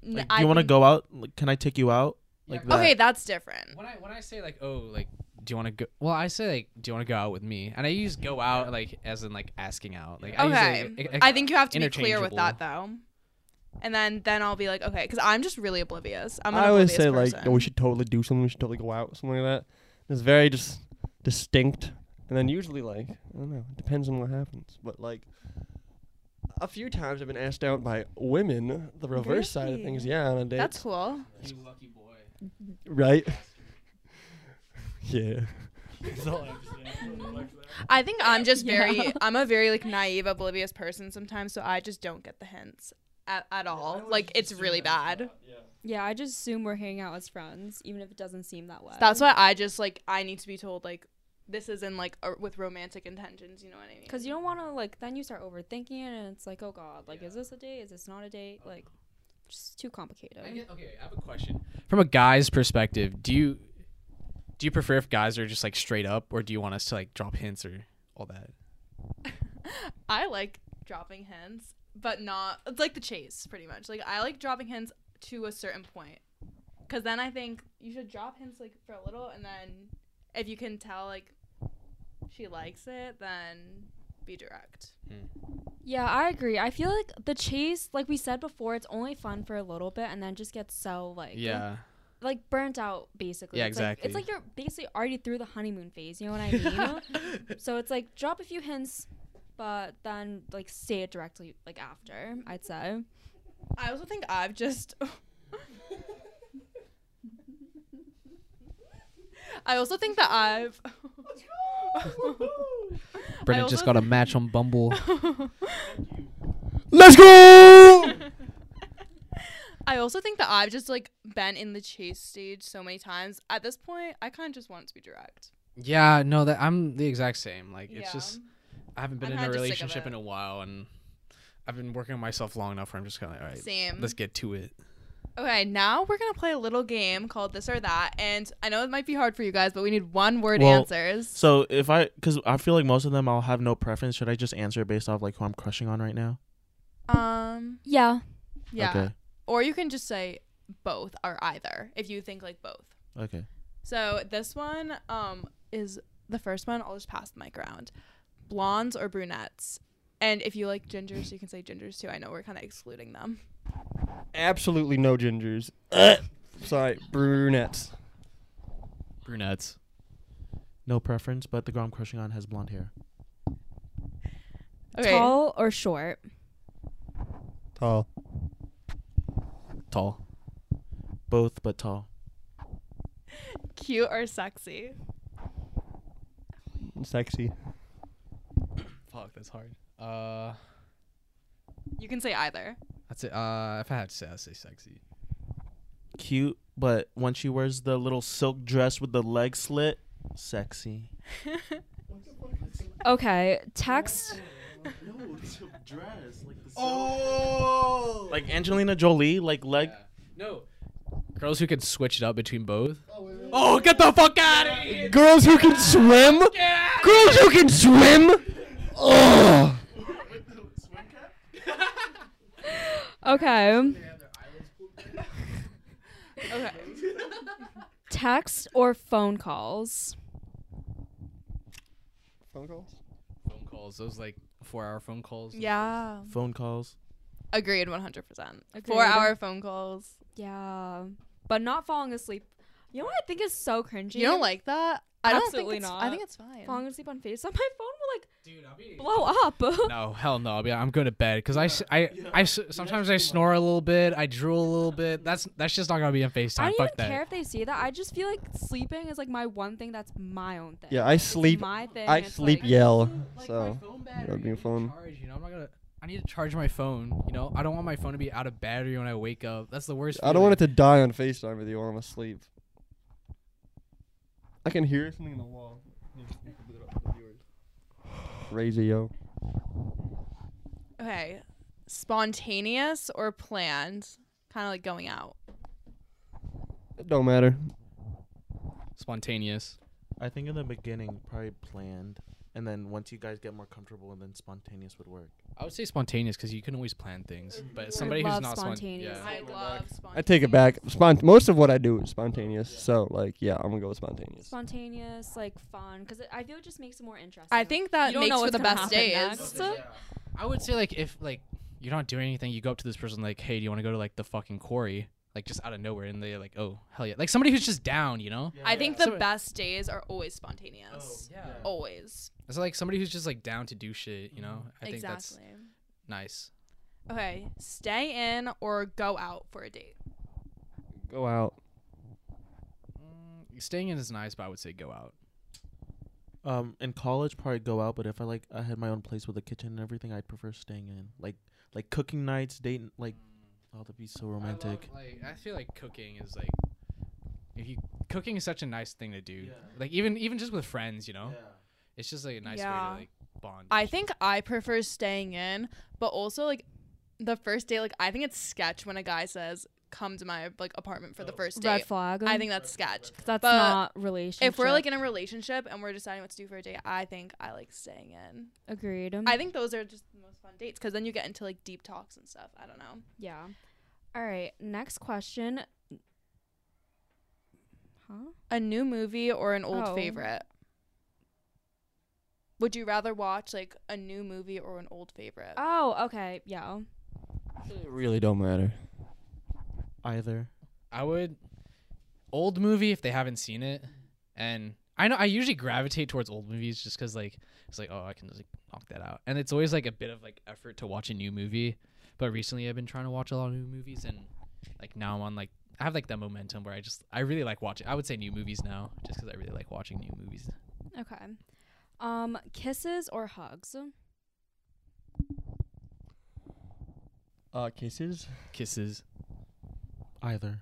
S5: Like, do you want to go out? Like, can I take you out? Like that.
S1: Okay, that's different.
S4: When I when I say like oh like do you want to go? Well, I say like do you want to go out with me? And I use go out like as in like asking out. Like I use,
S1: Okay.
S4: like,
S1: I think you have to be clear with that though. And then then I'll be like, okay, because I'm just really oblivious. I'm an
S3: I always
S1: oblivious
S3: say like, oh, we should totally do something. We should totally go out, something like that. It's very just distinct, and then usually like I don't know, it depends on what happens. But like a few times I've been asked out by women, the reverse side of things. Yeah, on a date.
S1: That's cool.
S4: You lucky boy.
S3: right. (laughs) yeah.
S1: I think I'm just very I'm a very like naive, oblivious person sometimes, so I just don't get the hints at, at all. Like it's really bad.
S2: Yeah, I just assume we're hanging out as friends, even if it doesn't seem that way.
S1: That's why I just like I need to be told like this is in like a, with romantic intentions. You know what I mean?
S2: Because you don't want to like then you start overthinking it, and it's like, oh god, like is this a date? Is this not a date? Uh-huh. Like, just too complicated.
S4: I get, okay, I have a question. From a guy's perspective, do you do you prefer if guys are just like straight up, or do you want us to like drop hints or all that? (laughs)
S1: I like dropping hints, but not it's like the chase pretty much. Like I like dropping hints to a certain point. Cuz then I think you should drop hints like for a little and then if you can tell like she likes it, then be direct. Hmm.
S2: Yeah, I agree. I feel like the chase, like we said before, it's only fun for a little bit, and then just gets so like
S4: Yeah.
S2: like burnt out basically.
S4: Yeah,
S2: It's like-
S4: exactly.
S2: it's like you're basically already through the honeymoon phase. You know what I mean? (laughs) so it's like drop a few hints, but then like say it directly like after. I'd say.
S1: I also think I've just (laughs) I also think that I've (laughs)
S4: Brennan just got a match on Bumble. (laughs)
S3: Let's go.
S1: I also think that I've just like been in the chase stage so many times. At this point, I kind of just want it to be direct.
S4: yeah, no, that I'm the exact same. Like it's
S1: Yeah.
S4: just I haven't been
S1: I'm
S4: in a
S1: kinda just sick of
S4: relationship in a while, and I've been working on myself long enough where I'm just kind of like, all right,
S1: Same.
S4: let's get to it.
S1: Okay, now we're gonna play a little game called this or that, and I know it might be hard for you guys, but we need one word
S5: Well,
S1: answers.
S5: So if I, because I feel like most of them I'll have no preference. Should I just answer based off like who I'm crushing on right now?
S1: Um,
S2: Yeah.
S1: yeah,
S5: Okay.
S1: or you can just say both or either if you think like both.
S5: Okay.
S1: So this one um is the first one. I'll just pass the mic around. Blondes or brunettes, and if you like gingers, you can say gingers too. I know we're kind of excluding them.
S3: Absolutely no gingers. (coughs) Sorry, brunettes.
S4: Brunettes.
S5: No preference, but the girl I'm crushing on has blonde hair.
S1: Okay.
S2: Tall or short?
S3: Tall.
S4: Tall.
S5: Both, but tall. (laughs)
S1: Cute or sexy?
S3: Sexy.
S4: Fuck, that's hard. Uh,
S1: You can say either.
S4: that's it. Uh, if I had to say, I'd say sexy.
S5: Cute, but when she wears the little silk dress with the leg slit, sexy. (laughs)
S2: Okay. Text.
S5: No, silk dress, like the
S3: Oh.
S5: like Angelina Jolie, like leg.
S4: No. Girls who can switch it up between both. Oh, get the fuck out of here!
S3: Girls who can swim. Girls who can swim. Oh.
S2: Okay.
S1: Okay.
S2: Text or phone calls?
S3: Phone calls.
S4: Phone calls. Those like four-hour phone calls.
S1: Yeah.
S5: Phone calls.
S1: Agreed, one hundred percent.
S2: Agreed.
S1: Four hour phone calls.
S2: Yeah. But not falling asleep. You know what I think is so cringy?
S1: You don't like that? I don't
S2: Absolutely
S1: think it's,
S2: not.
S1: I think it's fine.
S2: falling asleep on FaceTime? (laughs) My phone will like
S4: Dude, I'll be.
S2: blow up. (laughs)
S4: No, hell no. I'll be, I'm going to bed because I, s- I, I s- sometimes I snore a little bit. I drool a little bit. That's that's just not gonna be on Facetime.
S2: I don't
S4: Fuck
S2: even
S4: that.
S2: care if they see that. I just feel like sleeping is like my one thing that's my own thing.
S3: Yeah, I
S2: It's
S3: sleep.
S2: my thing.
S3: I
S2: It's
S3: sleep
S2: like-
S3: yell.
S4: Like, my
S3: So
S4: phone battery
S3: be
S4: needs
S3: fun.
S4: Charge, you know, I'm not gonna. I need to charge my phone. You know, I don't want my phone to be out of battery when I wake up. That's the worst.
S3: I don't want it to die on FaceTime with you while I'm asleep. I can hear something in the wall. Crazy yo.
S1: Okay. Spontaneous or planned? Kind of like going out.
S3: It don't matter.
S4: Spontaneous.
S5: I think in the beginning, probably planned, and then once you guys get more comfortable, and then spontaneous would work.
S4: I would say spontaneous because you can always plan things. Mm-hmm. But somebody who's not
S2: spontaneous.
S4: spontaneous.
S1: I love spontaneous.
S3: I take it back. Spont- most of what I do is spontaneous. So like, yeah, I'm gonna go with spontaneous.
S2: Spontaneous, like fun, because I feel it just makes it more interesting.
S1: I think that
S2: You don't
S1: makes
S2: know
S1: for the
S2: gonna
S1: best
S2: happen
S1: days.
S2: next.
S4: I would say like if like you're not doing anything, you go up to this person like, hey, do you want to go to like the fucking quarry? Like just out of nowhere, and they're like, oh hell yeah, like somebody who's just down, you know?
S1: I think the
S4: So-
S1: best days are always spontaneous.
S4: Yeah.
S1: Always.
S4: It's like somebody who's just like down to do shit, you know? I think
S1: exactly.
S4: that's nice.
S1: Okay. Stay in or go out for a date.
S3: Go out.
S4: Mm, staying in is nice, but I would say go out.
S5: Um, in college, probably go out, but if I like, I had my own place with a kitchen and everything, I'd prefer staying in. Like, like cooking nights, date like oh that'd be so
S4: I love-
S5: romantic.
S4: like I feel like cooking is like if you cooking is such a nice thing to do.
S5: Yeah.
S4: Like even even just with friends, you know, Yeah. it's just like a nice way to like bond.
S1: I think I prefer staying in, but also like the first date, like I think it's sketch when a guy says, "Come to my like apartment for the oh.
S2: first
S1: date.
S2: Red flag.
S1: I think that's sketch.
S2: that's
S1: but
S2: not relationship.
S1: If we're like in a relationship and we're deciding what to do for a date, I think I like staying in.
S2: agreed.
S1: I think those are just the most fun dates because then you get into like deep talks and stuff. I don't know.
S2: yeah. All right. Next question. Huh?
S1: A new movie or an old
S2: Oh.
S1: favorite? Would you rather watch like a new movie or an old favorite?
S2: Oh, okay. Yeah.
S3: It really don't matter.
S5: Either.
S4: I would old movie if they haven't seen it, and I know I usually gravitate towards old movies just because like it's like oh I can just like knock that out, and it's always like a bit of like effort to watch a new movie. But recently I've been trying to watch a lot of new movies, and like now I'm on like I have like that momentum where I just I really like watching. I would say new movies now just because I really like watching new movies.
S2: Okay. Um, kisses or hugs?
S3: Uh, kisses.
S4: Kisses.
S5: Either.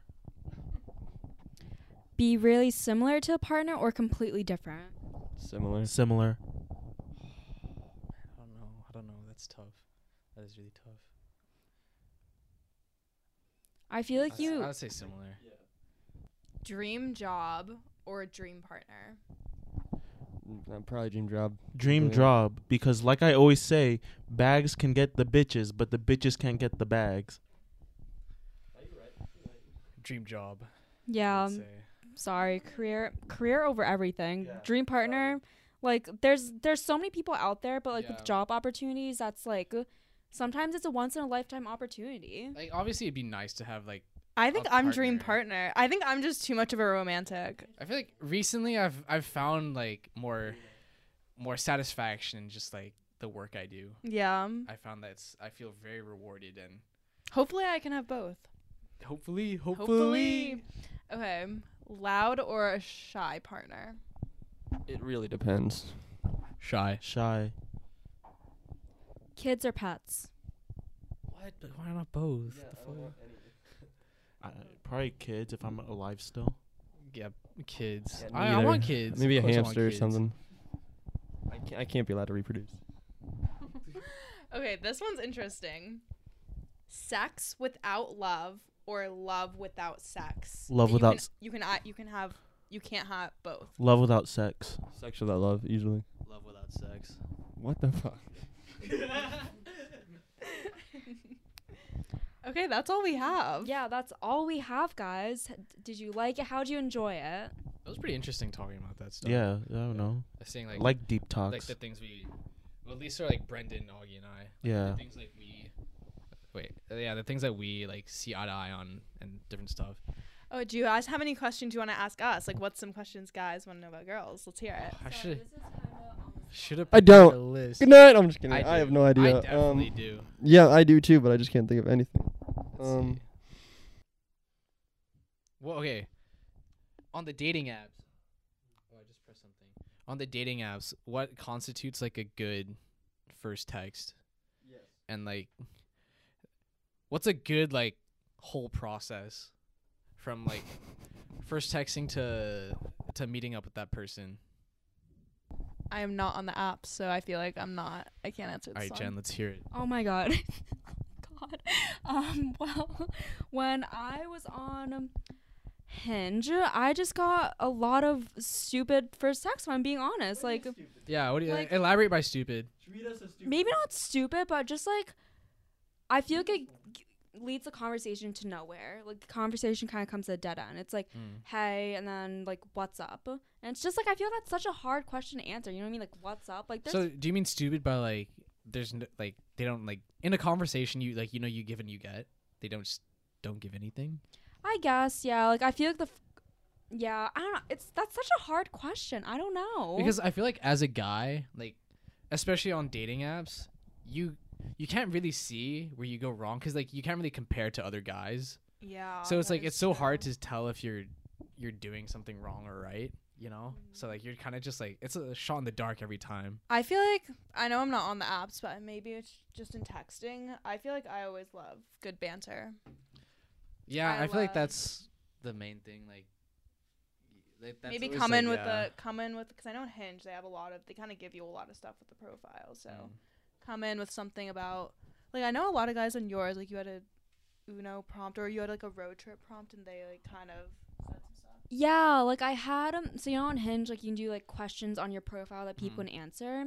S2: Be really similar to a partner or completely different?
S3: Similar.
S5: Similar.
S4: I don't know. I don't know. That's tough. That is really tough.
S2: I feel like
S4: I'd
S2: you.
S4: I would say similar.
S1: Dream job or a dream partner?
S3: Mm, uh, probably dream job.
S5: Dream
S3: Yeah.
S5: job because like I always say, bags can get the bitches, but the bitches can't get the bags.
S4: Dream job.
S2: yeah.
S4: Um,
S2: sorry career career over everything
S5: Yeah,
S2: dream partner like there's there's so many people out there but like
S4: Yeah.
S2: with job opportunities that's like sometimes it's a once in a lifetime opportunity
S4: Like obviously it'd be nice to have like
S1: I think
S4: A
S1: I'm dream
S4: partner.
S1: partner. I think I'm just too much of a romantic.
S4: I feel like recently I've I've found like more more satisfaction in just like the work I do.
S1: Yeah.
S4: I found that it's, I feel very rewarded and
S1: Hopefully I can have both.
S4: Hopefully hopefully,
S1: Hopefully. Okay. Loud or a shy partner?
S3: It really depends.
S4: shy.
S5: Shy.
S2: kids or pets
S4: What? But why not both? The fuck?
S5: I, probably kids if I'm alive still.
S4: Yeah, kids.
S3: Yeah,
S4: I, I
S3: neither.
S4: want kids.
S3: Maybe a
S4: Of course I want
S3: hamster or
S4: kids.
S3: something. I can't, I can't be allowed to reproduce. (laughs)
S1: Okay, this one's interesting. Sex without love or love without sex?
S5: Love
S1: You
S5: without
S1: can-
S5: s-
S1: You can you can have you can't have both.
S5: Love without sex.
S3: Sex without love, usually.
S4: Love without sex.
S3: What the fuck? (laughs)
S1: Okay, that's all we have.
S2: yeah that's all we have guys did you like it how'd you enjoy it
S4: It was pretty interesting talking about that stuff.
S5: Yeah, I don't know.
S4: Saying
S5: I
S4: like
S5: like deep talks, like
S4: the things we well, at least are like Brendan, Augie, and I. Like,
S5: Yeah.
S4: The things like we wait, uh, yeah, the things that we like see eye to eye on and different stuff.
S1: Oh, do you guys have any questions you want to ask us? Like, what's some questions guys want to know about girls? Let's hear it.
S4: I should should have.
S3: I don't.
S4: A list.
S3: Good night. I'm just kidding.
S4: I,
S3: I, have no idea.
S4: I definitely
S3: um,
S4: do.
S3: Yeah, I do too, but I just can't think of anything.
S4: Let's
S3: um,
S4: see. Well, okay. On the dating apps. Oh, I just pressed something. On the dating apps, what constitutes like a good first text?
S3: Yes.
S4: And like, what's a good like whole process from like first texting to to meeting up with that person?
S1: I am not on the app, so I feel like I'm not. I can't answer
S4: All
S1: this
S4: right,
S1: one.
S4: Jen, let's hear it.
S2: oh my god (laughs) god um well when i was on um, hinge i just got a lot of stupid first text if i'm being honest like
S4: Yeah, what do you
S2: Like-
S4: elaborate by stupid?
S2: maybe not stupid, but just like I feel like it g- leads the conversation to nowhere. Like the conversation kind of comes to a dead end. It's like,
S4: Mm.
S2: hey, and then like, what's up? And it's just like I feel that's such a hard question to answer. You know what I mean? Like, what's up? Like, there's
S4: So, do you mean stupid by like there's no, like they don't like in a conversation you like you know you give and you get. They don't just don't give anything.
S2: I guess yeah. Like I feel like the. F- yeah, I don't know. It's that's such a hard question. I don't know.
S4: Because I feel like as a guy, like especially on dating apps, you you can't really see where you go wrong cuz like you can't really compare to other guys.
S1: Yeah.
S4: so it's like it's so
S1: true.
S4: hard to tell if you're you're doing something wrong or right. you know. So like you're kind of just like it's a shot in the dark every time.
S1: I feel like I know I'm not on the apps, but maybe it's just in texting. I feel like I always love good banter.
S4: Yeah,
S1: I
S4: I, feel like that's the main thing. Like, y- that- that's
S1: maybe come in
S4: like,
S1: with
S4: yeah.
S1: the come in with because I know on Hinge they have a lot of they kind of give you a lot of stuff with the profile. So
S4: Mm.
S1: Come in with something about like I know a lot of guys on yours like you had a Uno prompt or you had like a road trip prompt and they like kind of said some stuff.
S2: Yeah, like I had um so you know on Hinge like you can do like questions on your profile that people
S4: Mhm.
S2: can answer.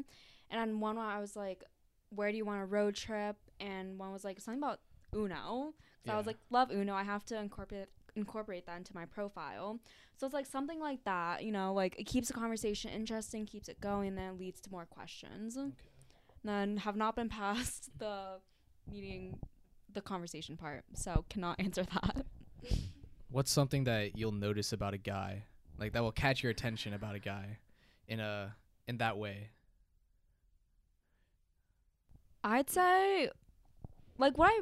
S2: And on one I was like, Where do you want a road trip? And one was like something about Uno. So I was like, Love Uno, I have to incorporate incorporate that into my profile. So it's like something like that, you know, like it keeps the conversation interesting, keeps it going, and then leads to more questions. Then have not been past the meeting the conversation part, so cannot (laughs) answer that.
S4: What's something that you'll notice about a guy, like that will catch your attention about a guy, in a in that way?
S2: I'd say, like, what I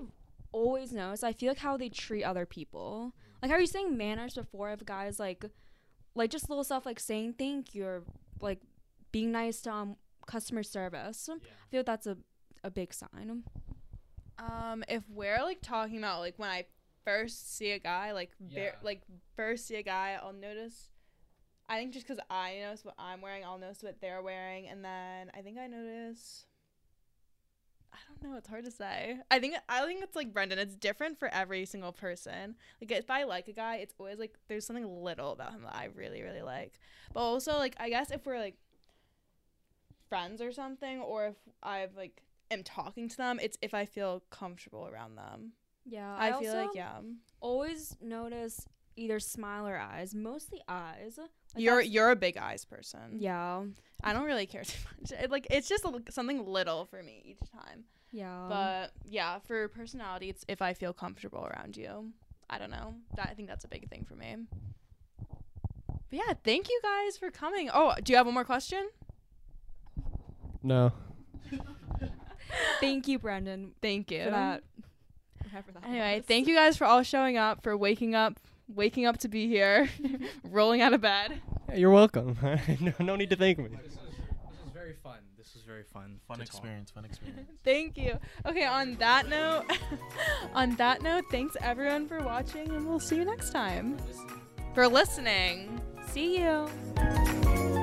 S2: always notice, I feel like how they treat other people. Like, how you saying manners before of guys, like, like just little stuff like saying thank you or like being nice to um, customer service. I feel like that's a, a big sign.
S1: Um, if we're like talking about like when I first see a guy, like ver-
S4: Yeah.
S1: like first see a guy, I'll notice. I think just because I notice what I'm wearing, I'll notice what they're wearing, and then I think I notice. I don't know. It's hard to say. I think I think it's like Brendan. It's different for every single person. Like if I like a guy, it's always like there's something little about him that I really really like. But also like I guess if we're like friends or something, or if I've like am talking to them, it's if I feel comfortable around them.
S2: Yeah,
S1: I, feel like yeah.
S2: Always notice either smile or eyes, mostly eyes. Like,
S1: you're you're a big eyes person.
S2: yeah,
S1: I don't really care (laughs) too much. It, like it's just a, something little for me each time.
S2: yeah.
S1: but yeah, for personality, it's if I feel comfortable around you. I don't know. That I think that's a big thing for me. But yeah, thank you guys for coming. Oh, do you have one more question?
S3: No. (laughs)
S2: thank you, Brendan,
S1: Thank you.
S2: for that. That
S1: Anyway,
S2: was.
S1: thank you guys for all showing up, for waking up, waking up to be here, (laughs) rolling out of bed.
S3: Yeah, you're welcome. (laughs) no, no need to thank me.
S4: This was, this was very fun. This was very fun.
S5: Fun
S4: to talk.
S5: experience. Fun experience.
S1: Thank you. Okay, on that note, on that note, thanks everyone for watching, and we'll see you next time. For listening. See you.